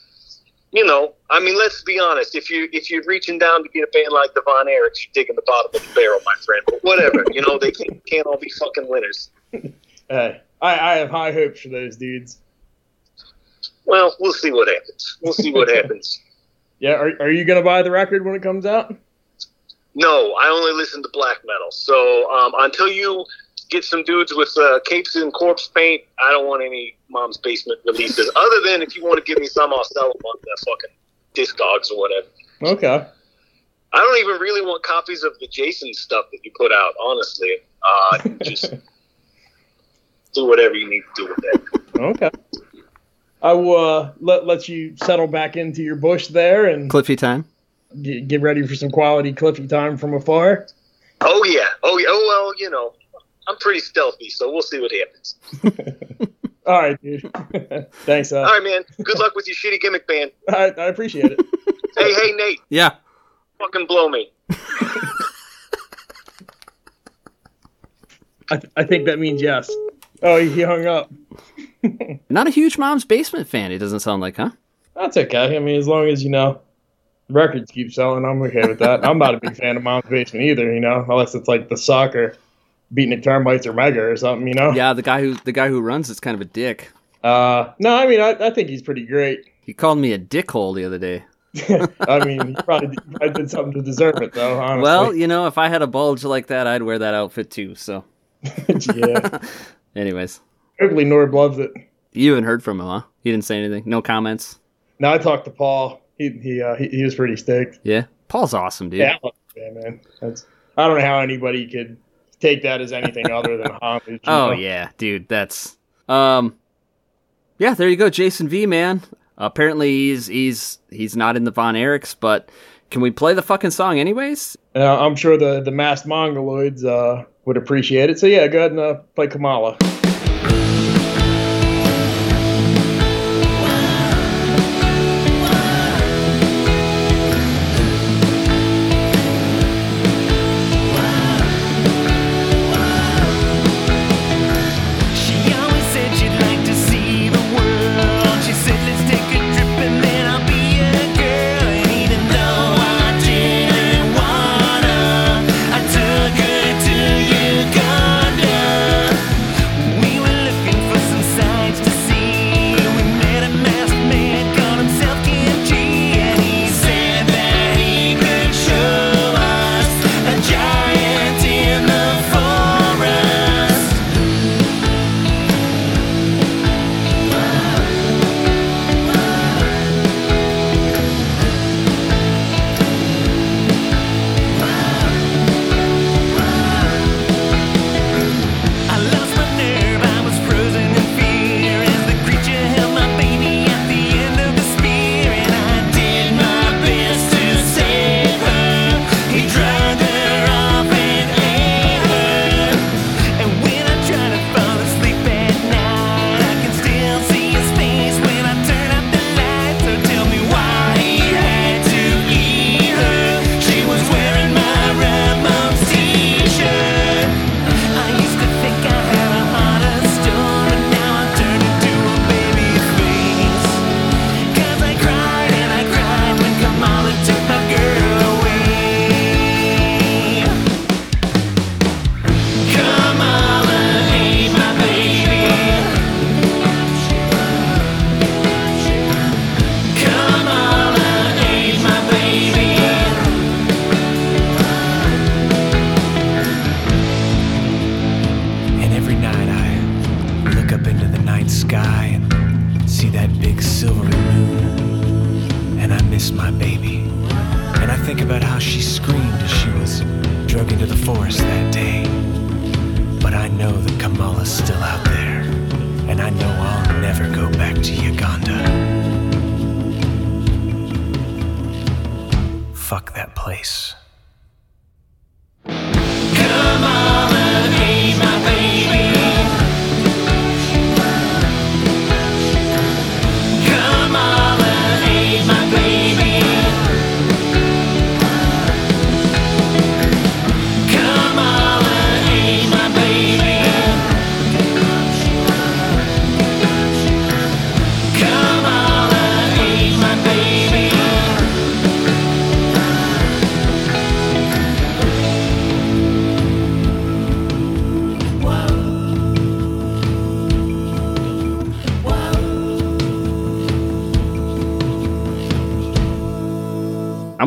you know I mean let's be honest if you if you're reaching down to get a band like the Von Erichs, you're digging the bottom of the barrel, my friend. But whatever, you know they can't, can't all be fucking winners. Hey, I, I have high hopes for those dudes. Well, we'll see what happens. We'll see what happens. Yeah, are, are you gonna buy the record when it comes out? No, I only listen to black metal. So um, until you get some dudes with uh, capes and corpse paint, I don't want any mom's basement releases. Other than if you want to give me some, I'll sell them on the fucking Discogs or whatever. Okay. I don't even really want copies of the Jason stuff that you put out. Honestly, uh, just do whatever you need to do with that. Okay. I will uh, let let you settle back into your bush there and Cliffy time. get, get ready for some quality Cliffy time from afar. Oh yeah, oh yeah. Oh well, you know, I'm pretty stealthy, so we'll see what happens. All right, dude. Thanks. Uh, All right, man. Good luck with your shitty gimmick band. I, I appreciate it. Hey, hey, Nate, Yeah. fucking blow me. I, I think that means yes. Oh, he hung up. Not a huge mom's basement fan. It doesn't sound like, huh? That's okay. I mean, as long as you know records keep selling, I'm okay with that. I'm not a big fan of Mom's Basement either. You know, unless it's like the soccer beating the termites or mega or something. You know. Yeah, the guy who the guy who runs is kind of a dick. Uh, no, I mean, I, I think he's pretty great. He called me a dickhole the other day. I mean, he probably, probably did something to deserve it, though. Honestly. Well, you know, if I had a bulge like that, I'd wear that outfit too. So, yeah. anyways, Hopefully, Nord loves it. you haven't heard from him, huh? He didn't say anything. No comments. No, I talked to Paul. He he uh, he, he was pretty stoked. Yeah. Paul's awesome, dude. Yeah, I band, man. That's I don't know how anybody could take that as anything other than homage. Oh know? yeah, dude, that's um Yeah, there you go, Jason V man. apparently he's he's he's not in the Von Erichs, but can we play the fucking song anyways? Uh, I'm sure the the masked mongoloids uh, would appreciate it. So yeah, go ahead and uh, play Kamala.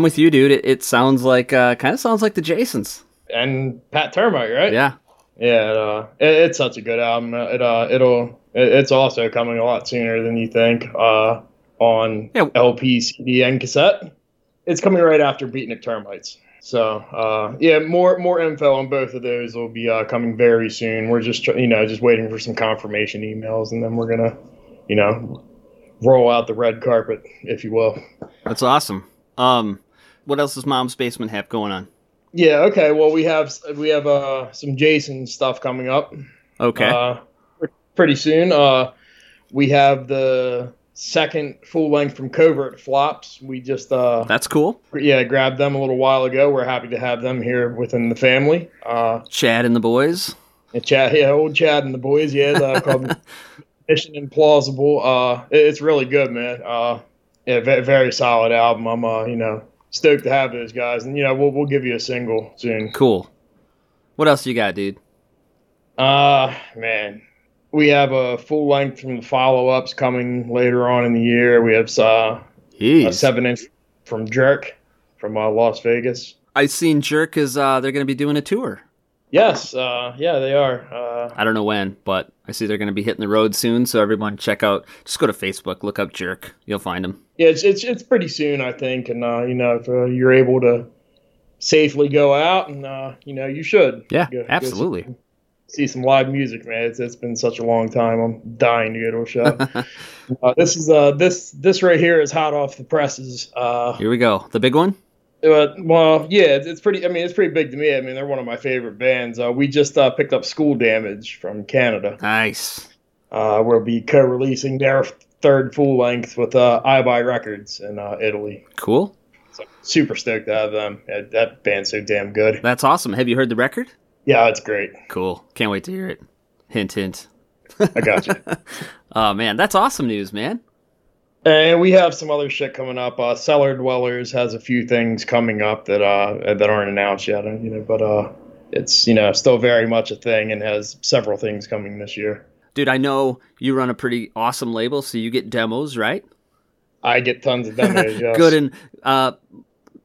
I'm with you, dude. It, it sounds like uh kind of sounds like the Jasons. And Pat Termite, right? Yeah. Yeah, it, uh, it, it's such a good album. It uh, it'll it, it's also coming a lot sooner than you think. Uh, on Yeah. LP, CD, and cassette. It's coming right after Beatnik Termites. So uh, yeah, more more info on both of those will be uh, coming very soon. We're just you know just waiting for some confirmation emails, and then we're gonna you know roll out the red carpet, if you will. That's awesome. Um what else does Mom's Basement have going on? Yeah. Okay. Well, we have we have uh, some Jason stuff coming up. Okay. Uh, pretty soon. Uh, we have the second full length from Covert Flops. We just uh, That's cool. yeah grabbed them a little while ago. We're happy to have them here within the family. Uh, Chad and the boys. and Chad, yeah, old Chad and the boys, yeah, uh, called Mission Implausible. Uh, it- it's really good, man. Uh, yeah, very, very solid album. I'm uh, you know stoked to have those guys, and you know we'll we'll give you a single soon. Cool. What else you got, dude? Uh man, we have a full length from the follow ups coming later on in the year. We have uh, a seven inch from Jerk from uh, Las Vegas. I seen Jerk is uh they're gonna be doing a tour. Yes, uh, yeah, they are. Uh, I don't know when, but I see they're going to be hitting the road soon. So everyone, check out. Just go to Facebook, look up Jerk. You'll find them. yeah, it's, it's it's pretty soon, I think, and uh, you know, if uh, you're able to safely go out, and uh, you know, you should. Yeah, Go- go absolutely. see some live music, man. It's, it's been such a long time. I'm dying to go to a show. uh, this is uh this this right here is hot off the presses. Uh, Here we go. The big one. Uh, well, yeah, it's, it's pretty. I mean, it's pretty big to me. I mean, they're one of my favorite bands. Uh, we just uh, picked up School Damage from Canada. Nice. Uh, we'll be co-releasing their third full length with uh, iBuy Records in uh, Italy. Cool. So super stoked to have them. That, that band's so damn good. That's awesome. Have you heard the record? Yeah, it's great. Cool. Can't wait to hear it. Hint, hint. I got you. Oh man, that's awesome news, man. And we have some other shit coming up. Uh, Cellar Dwellers has a few things coming up that uh that aren't announced yet. You know, but uh, it's you know still very much a thing and has several things coming this year. Dude, I know you run a pretty awesome label, so you get demos, right? I get tons of demos. yes. Good and uh,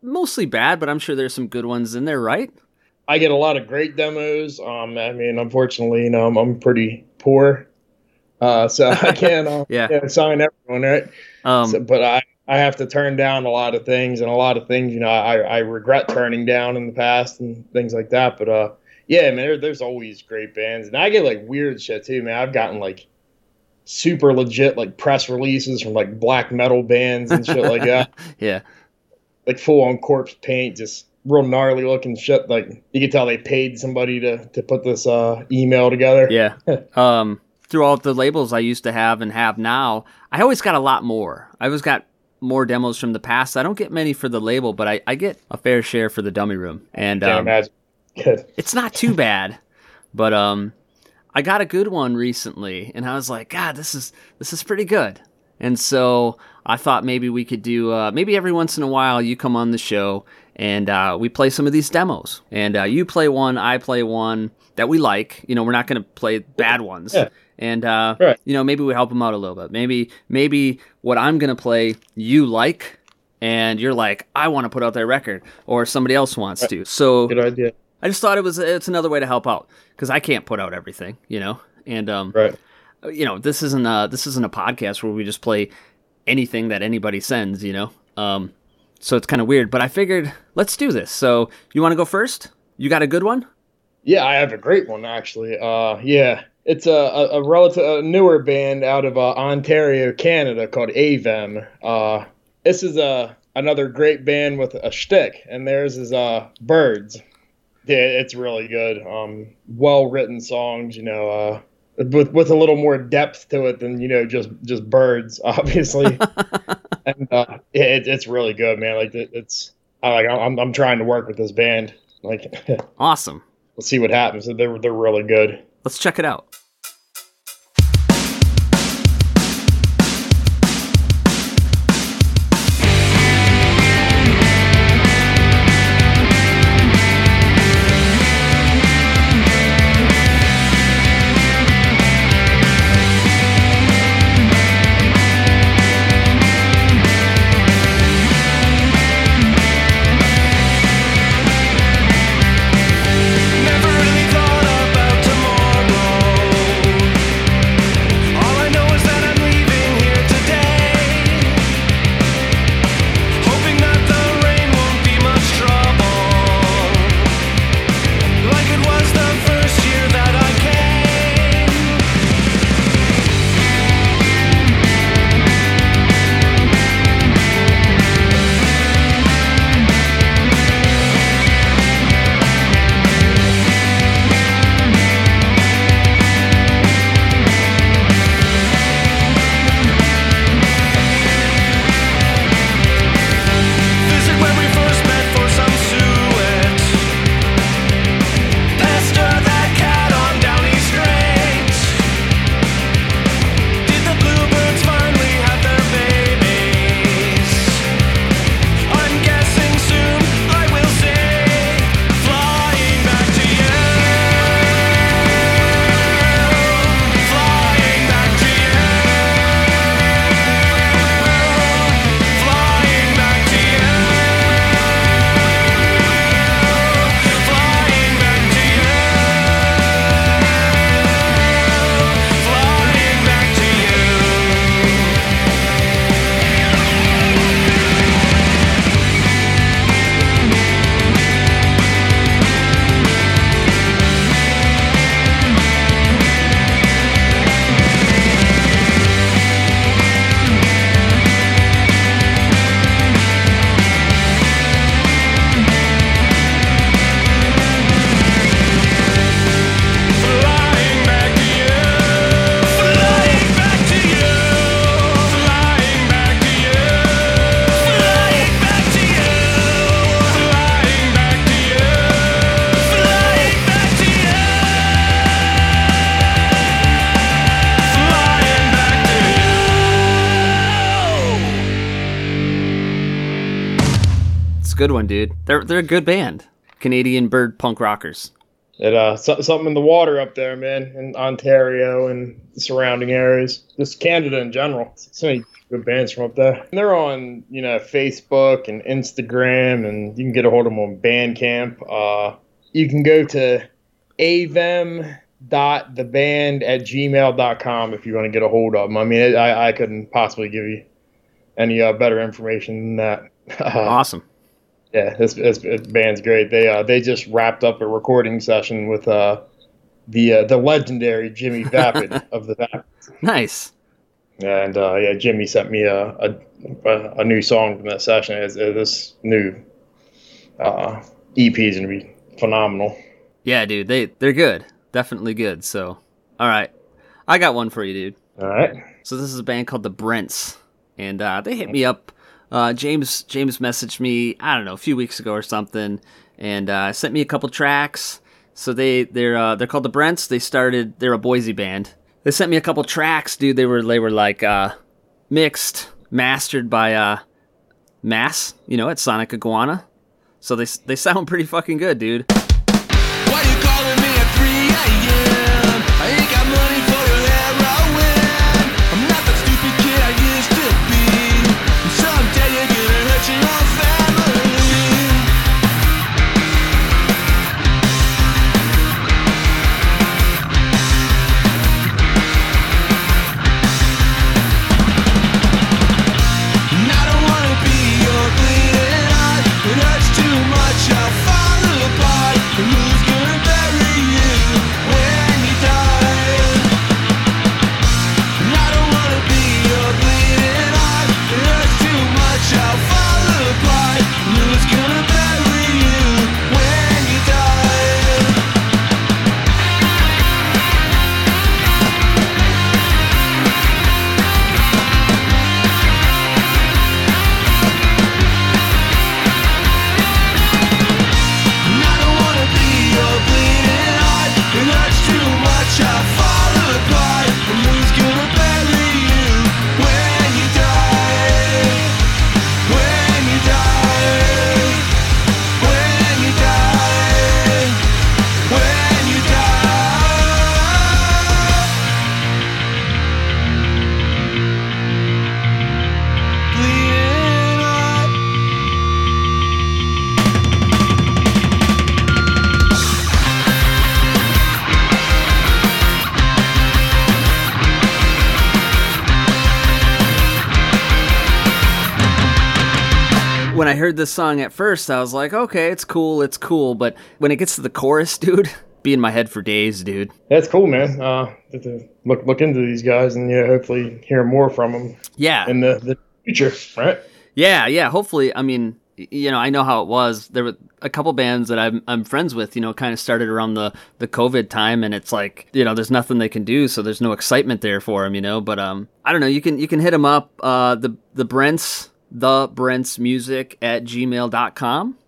mostly bad, but I'm sure there's some good ones in there, right? I get a lot of great demos. Um, I mean, unfortunately, you know, I'm, I'm pretty poor, uh, so I can't uh, Yeah. yeah, sign everyone, right? Um, So, but I, I have to turn down a lot of things, and a lot of things, you know, I, I regret turning down in the past and things like that. But uh, yeah, man, there, there's always great bands, and I get like weird shit too, man. I've gotten like super legit like press releases from like black metal bands and shit like that, yeah. like full on corpse paint, just real gnarly looking shit. Like you can tell they paid somebody to to put this uh email together. Yeah. um, through all the labels I used to have and have now, I always got a lot more. I always got more demos from the past. I don't get many for the label, but I, I get a fair share for the dummy room. And um. Good. it's not too bad, but um, I got a good one recently, and I was like, God, this is this is pretty good. And so I thought maybe we could do uh, maybe every once in a while you come on the show and uh, we play some of these demos, and uh, you play one, I play one that we like. You know, we're not going to play bad ones. Yeah. And uh, Right. you know, maybe we help them out a little bit. Maybe maybe what I'm going to play you like, and you're like, I want to put out that record, or somebody else wants to. So Good idea. I just thought it was it's another way to help out because I can't put out everything, you know. And um, Right. you know, this isn't a this isn't a podcast where we just play anything that anybody sends, you know. Um, so it's kind of weird, but I figured let's do this. So you want to go first? You got a good one? Yeah, I have a great one actually. Uh, yeah, it's a a, a relative a newer band out of uh, Ontario, Canada, called Avem. Uh, this is a another great band with a shtick, and theirs is uh Birds. Yeah, it's really good. Um, well written songs, you know. Uh, with with a little more depth to it than you know just just birds, obviously. and uh, it, it's really good, man. Like it, it's I like I'm I'm trying to work with this band. Like Awesome. let's see what happens. They're they're really good. Let's check it out. One, dude. They're they're a good band. Canadian bird punk rockers. It uh so, something in the water up there, man, in Ontario and surrounding areas, just Canada in general. So many good bands from up there. And they're on you know Facebook and Instagram, and you can get a hold of them on Bandcamp. Uh, you can go to avem dot the band at gmail.com if you want to get a hold of them. I mean, I, I couldn't possibly give you any uh, better information than that. Awesome. Yeah, this, this, band's great. They uh, they just wrapped up a recording session with uh, the uh, the legendary Jimmy Vapid of the Vapid. Nice. And uh, yeah, Jimmy sent me a, a a- new song from that session. It's, uh, this new uh, EP is gonna be phenomenal. Yeah, dude. They they're good. Definitely good. So, all right, I got one for you, dude. All right. So this is a band called the Brents, and uh, they hit me up. Uh, James James messaged me I don't know a few weeks ago or something, and uh, sent me a couple tracks. So they they're uh, they're called the Brents. They started they're a Boise band. They sent me a couple tracks, dude. They were they were like uh, mixed, mastered by uh, Mass, you know, at Sonic Iguana. So they they sound pretty fucking good, dude. Heard this song at first, I was like, okay, it's cool, it's cool. But when it gets to the chorus, dude, be in my head for days, dude. That's cool, man. Uh, look look into these guys and yeah, hopefully hear more from them Yeah, in the, the future, right? yeah, yeah. Hopefully, I mean, you know, I know how it was. There were a couple bands that I'm I'm friends with. You know, kind of started around the the COVID time, and it's like, you know, there's nothing they can do, so there's no excitement there for them. You know, but um, I don't know. You can you can hit them up. Uh, the the Brents the Brents music at gmail.com.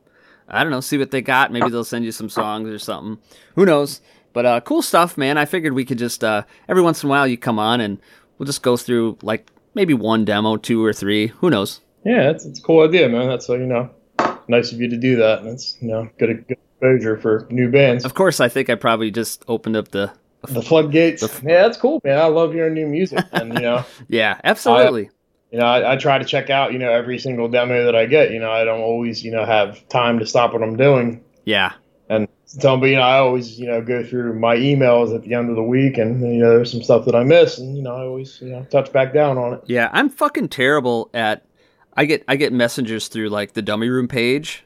I don't know, see what they got. Maybe they'll send you some songs or something. Who knows? But uh, cool stuff, man. I figured we could just uh, every once in a while you come on and we'll just go through like maybe one demo, two or three. Who knows? Yeah, it's, it's a cool idea, man. That's uh, you know, nice of you to do that. And that's you know, good good exposure for new bands. Of course, I think I probably just opened up the. The floodgates. yeah, that's cool, man. I love hearing new music, and you know, Yeah, absolutely. You know, I, I try to check out you know every single demo that I get. You know, I don't always you know have time to stop what I'm doing yeah, and tell me. You know, I always you know go through my emails at the end of the week, and you know, there's some stuff that I miss, and you know, I always you know touch back down on it. yeah. I'm fucking terrible at. I get I get messengers through like the dummy room page,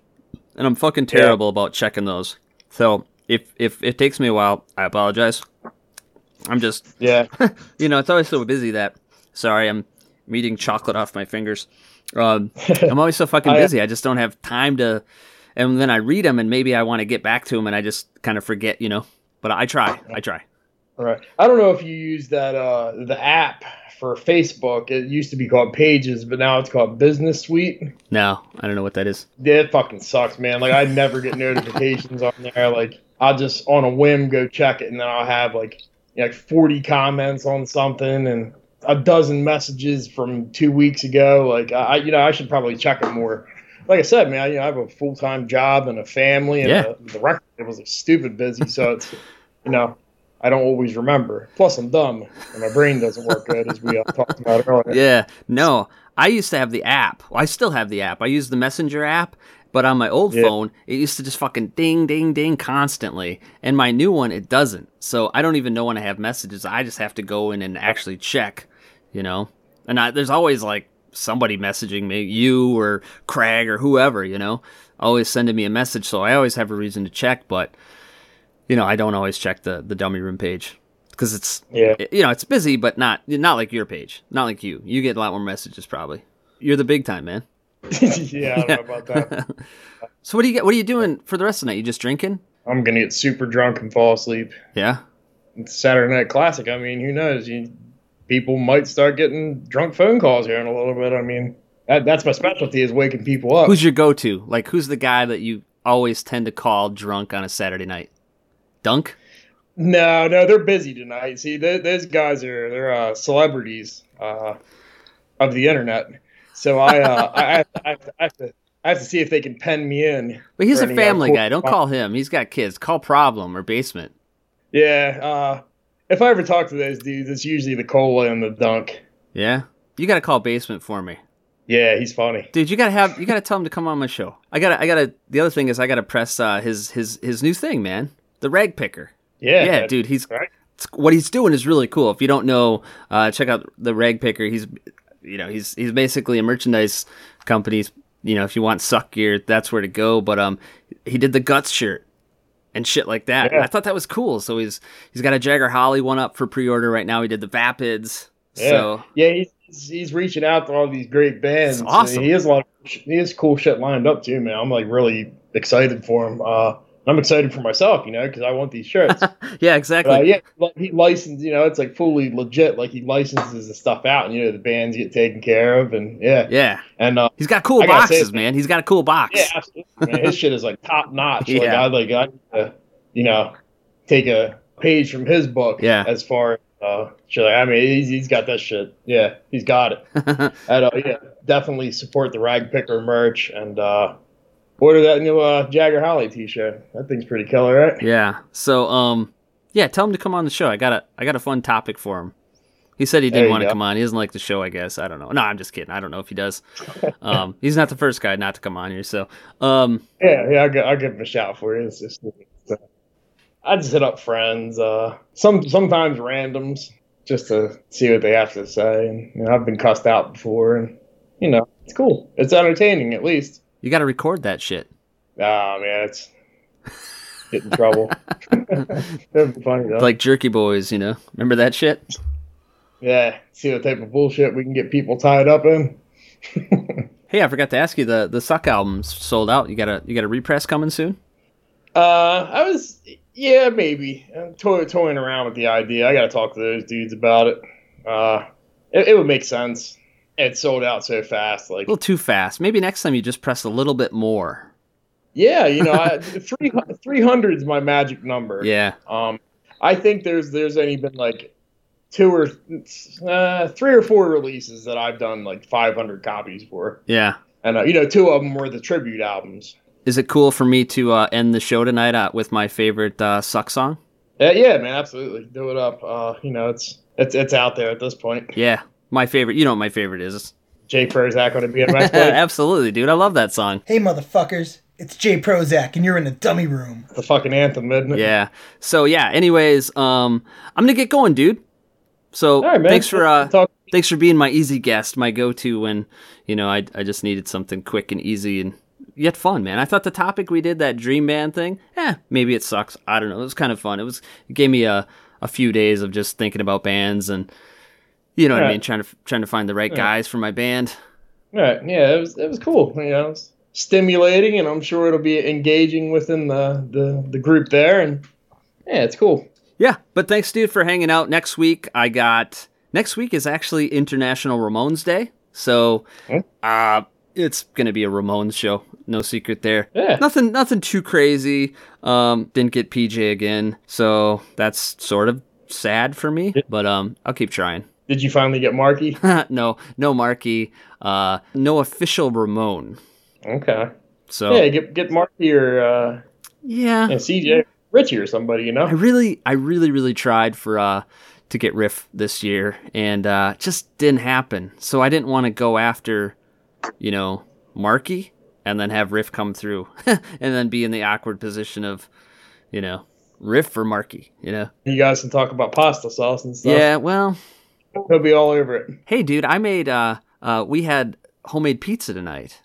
and I'm fucking terrible about checking those. So if if it takes me a while, I apologize. I'm just Yeah, you know, it's always so busy that sorry, I'm I'm eating chocolate off my fingers. Um, I'm always so fucking busy. I just don't have time to. And then I read them, and maybe I want to get back to them, and I just kind of forget, you know. But I try. I try. all right. I don't know if you use that uh the app for Facebook. It used to be called Pages, but now it's called Business Suite. No, I don't know what that is. Yeah, it fucking sucks, man. Like I never get notifications on there. Like I'll just on a whim go check it, and then I'll have like you know, like forty comments on something and a dozen messages from two weeks ago. Like I, you know, I should probably check them more. like I said, man, you know, I have a full time job and a family, and Yeah. the, the record was like, stupid busy. So it's, you know, I don't always remember. Plus, I'm dumb and my brain doesn't work good, as we uh, talked about earlier. Yeah, no. I used to have the app. I still have the app. I use the Messenger app, but on my old Yeah. phone, it used to just fucking ding, ding, ding constantly. And my new one, it doesn't. So I don't even know when I have messages. I just have to go in and actually check, you know? And I, there's always like somebody messaging me, you or Craig or whoever, you know? Always sending me a message. So I always have a reason to check, but, you know, I don't always check the, the dummy room page. Because it's Yeah. you know it's busy, but not not like your page, not like you. You get a lot more messages probably. You're the big time man. yeah, I don't know about that. So what do you get? What are you doing for the rest of the night? You just drinking? I'm gonna get super drunk and fall asleep. Yeah. It's Saturday Night Classic. I mean, who knows? You, people might start getting drunk phone calls here in a little bit. I mean, that, that's my specialty is waking people up. Who's your go-to? Like who's the guy that you always tend to call drunk on a Saturday night? Dunk. No, no, they're busy tonight. See, th- those guys are they're uh, celebrities uh, of the internet. So I, uh, I, I, have to, I, have to, I have to I have to see if they can pen me in. But he's a uh, family guy. Don't call him. He's got kids. Call Problem or Basement. Yeah. If I ever talk to those dudes, it's usually the cola and the dunk. Yeah. You got to call Basement for me. Yeah, he's funny. Dude, you gotta have you gotta tell him to come on my show. I gotta I gotta the other thing is I gotta press uh, his his his new thing, man. The rag picker. Yeah, Yeah, dude, he's Right? what he's doing is really cool. If you don't know, uh, check out the rag picker. He's you know he's he's basically a merchandise company. You know, if you want suck gear, that's where to go. But um, he did the guts shirt and shit like that. Yeah. I thought that was cool. So he's he's got a Jagger Holly one up for pre order right now. He did the Vapids. Yeah, So yeah, he's, he's reaching out to all these great bands. It's awesome. He has a lot. Of, he has cool shit lined up too, man. I'm like really excited for him. Uh, I'm excited for myself, you know, because I want these shirts. yeah, exactly. uh, yeah, like he licensed, you know, it's like fully legit. Like he licenses the stuff out, and you know the bands get taken care of, and yeah, yeah, and uh, he's got cool gotta say, boxes, man. He's got a cool box. yeah, absolutely, man. His shit is like top notch. Like Yeah. I like, I, uh, you know, take a page from his book. Yeah. as far as uh, shit. I mean, he's, he's got that shit. Yeah, he's got it. and, uh, yeah, definitely support the Rag Picker merch and uh, order that new uh, Jagger Holly T-shirt. That thing's pretty killer, right? Yeah. So um yeah, tell him to come on the show. I got a I got a fun topic for him. He said he didn't want to come on. He doesn't like the show, I guess. I don't know. No, I'm just kidding. I don't know if he does. Um he's not the first guy not to come on here. So um Yeah, yeah, I'll, gi- I'll give him a shout for you. It's just, it's, uh, I just hit up friends, uh, some sometimes randoms, just to see what they have to say. And you know, I've been cussed out before, and you know, it's cool. It's entertaining, at least. You gotta record that shit. Ah, man, it's get in trouble. That'd be funny though. Like Jerky Boys, you know. Remember that shit? yeah, see what type of bullshit we can get people tied up in. Hey, I forgot to ask you the the Suck album's sold out. You got a you got a repress coming soon? Uh, I was, yeah, maybe. I'm toy, toying around with the idea. I got to talk to those dudes about it. Uh, it, it would make sense. It sold out so fast. Like, A little too fast. Maybe next time you just press a little bit more. yeah, you know, I, three, 300 is my magic number. Yeah. Um, I think there's there's only been like two or uh, three or four releases that I've done like 500 copies for, Yeah. and uh, you know, two of them were the tribute albums. Is it cool for me to uh, end the show tonight uh, with my favorite uh, Suck song? Uh, yeah, man, absolutely, do it up. Uh, you know, it's it's it's out there at this point. Yeah. My favorite. You know what my favorite is. Jay Prozac on Be a BMX blade. Absolutely, dude. I love that song. Hey, motherfuckers. It's Jay Prozac, and you're in the dummy room. the fucking anthem, isn't it? Yeah. So yeah. Anyways, um, I'm gonna get going, dude. So All right, man. thanks for uh, Talk- thanks for being my easy guest, my go-to when you know I I just needed something quick and easy and yet fun, man. I thought the topic we did that dream band thing, eh, maybe it sucks. I don't know. It was kind of fun. It was it gave me a a few days of just thinking about bands and you know what I mean, trying to trying to find the right guys for my band. Right. Yeah, it was it was cool. You know, it's stimulating, and I'm sure it'll be engaging within the the, the group there. And yeah, it's cool. Yeah, but thanks, dude, for hanging out. Next week, I got next week is actually International Ramones Day, so uh, it's gonna be a Ramones show. No secret there. Yeah. Nothing, nothing too crazy. Um, didn't get PJ again, so that's sort of sad for me. But um, I'll keep trying. Did you finally get Marky? no, no Marky. Uh, no official Ramone. Okay. So Yeah, get get Marky or uh, yeah, yeah, CJ Richie or somebody. You know. I really, I really, really tried for uh to get Riff this year, and uh, just didn't happen. So I didn't want to go after, you know, Marky, and then have Riff come through, and then be in the awkward position of, you know, Riff for Marky. You know. You guys can talk about pasta sauce and stuff. Yeah. Well, He'll be all over it. hey, dude, I made. Uh, uh, we had homemade pizza tonight,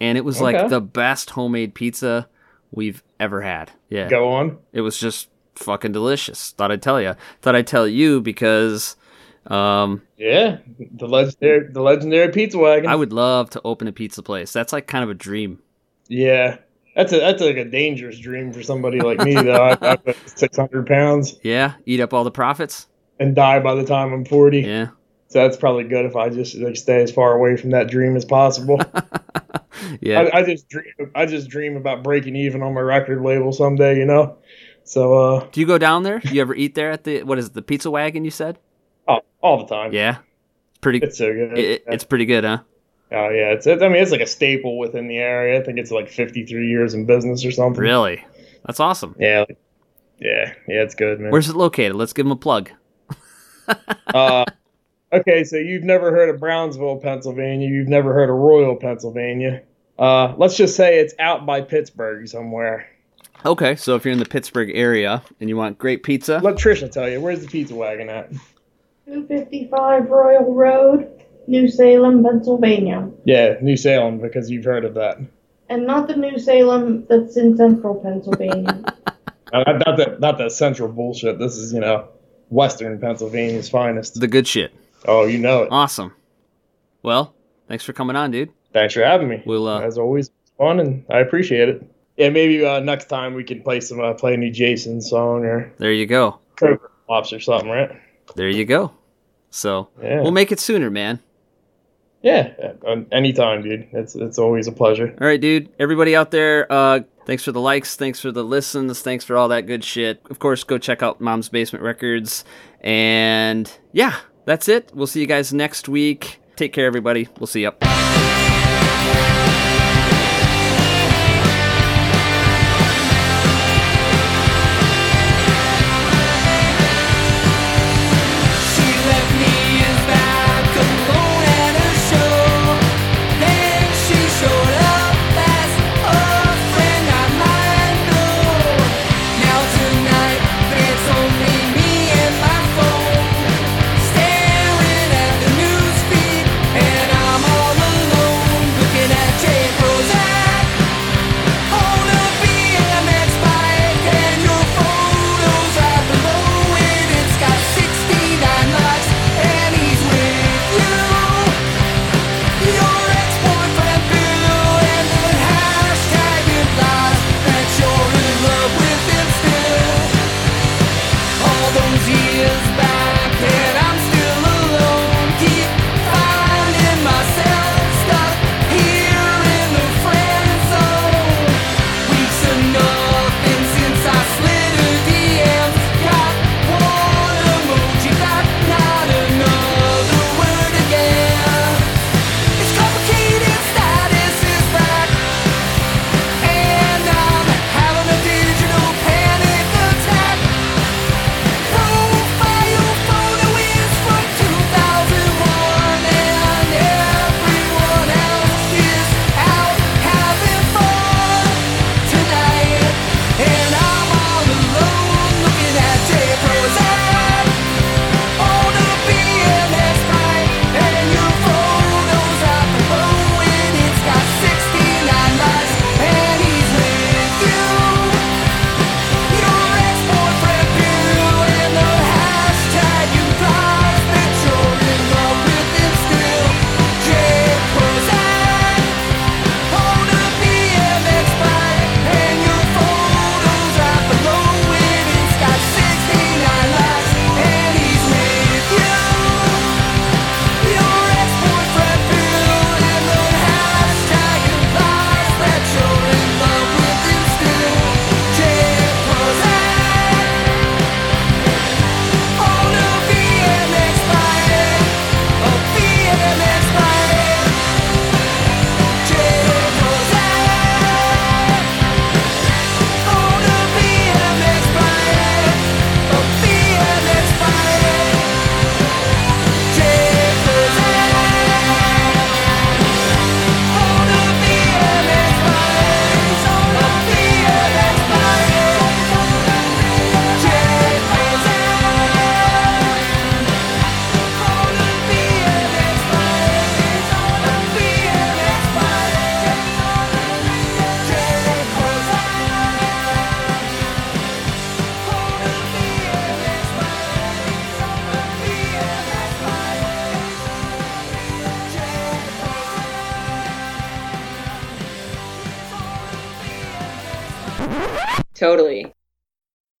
and it was like the best homemade pizza we've ever had. Yeah. Go on. It was just fucking delicious. Thought I'd tell you. Thought I'd tell you because um, Yeah, the legendary the legendary pizza wagon. I would love to open a pizza place. That's like kind of a dream. Yeah, that's a that's like a dangerous dream for somebody like me though. I, I six hundred pounds Yeah, eat up all the profits. And die by the time I'm forty. Yeah, So that's probably good if I just like stay as far away from that dream as possible. yeah. I, I just dream I just dream about breaking even on my record label someday, you know. So uh, Do you go down there? You ever eat there at the what is it, the pizza wagon? You said. oh, all the time. Yeah, it's pretty. it's so good. It, it's pretty good, huh? oh yeah, it's, it's I mean it's like a staple within the area. I think it's like fifty three years in business or something. Really, that's awesome. Yeah. yeah, yeah, it's good, man. Where's it located? Let's give them a plug. Uh, okay, so you've never heard of Brownsville, Pennsylvania. You've never heard of Royal, Pennsylvania. Uh, let's just say it's out by Pittsburgh somewhere. Okay, so if you're in the Pittsburgh area and you want great pizza, Let Trisha tell you. Where's the pizza wagon at? 255 Royal Road, New Salem, Pennsylvania. Yeah, New Salem, because you've heard of that. And not the New Salem that's in central Pennsylvania. Uh, not that, not that central bullshit. This is, you know, Western Pennsylvania's finest. the good shit. Oh, you know it. Awesome. Well, thanks for coming on, dude. Thanks for having me. We'll, uh, As always, fun, and I appreciate it. Yeah, maybe uh, next time we can play some, uh, play a new Jason song or There you go. Pops or something, right? There you go. So Yeah. we'll make it sooner, man. Yeah, uh, anytime, dude. It's it's always a pleasure. All right, dude. Everybody out there, uh, thanks for the likes, thanks for the listens, thanks for all that good shit. Of course, go check out Mom's Basement Records. And yeah, that's it. We'll see you guys next week. Take care, everybody. We'll see you.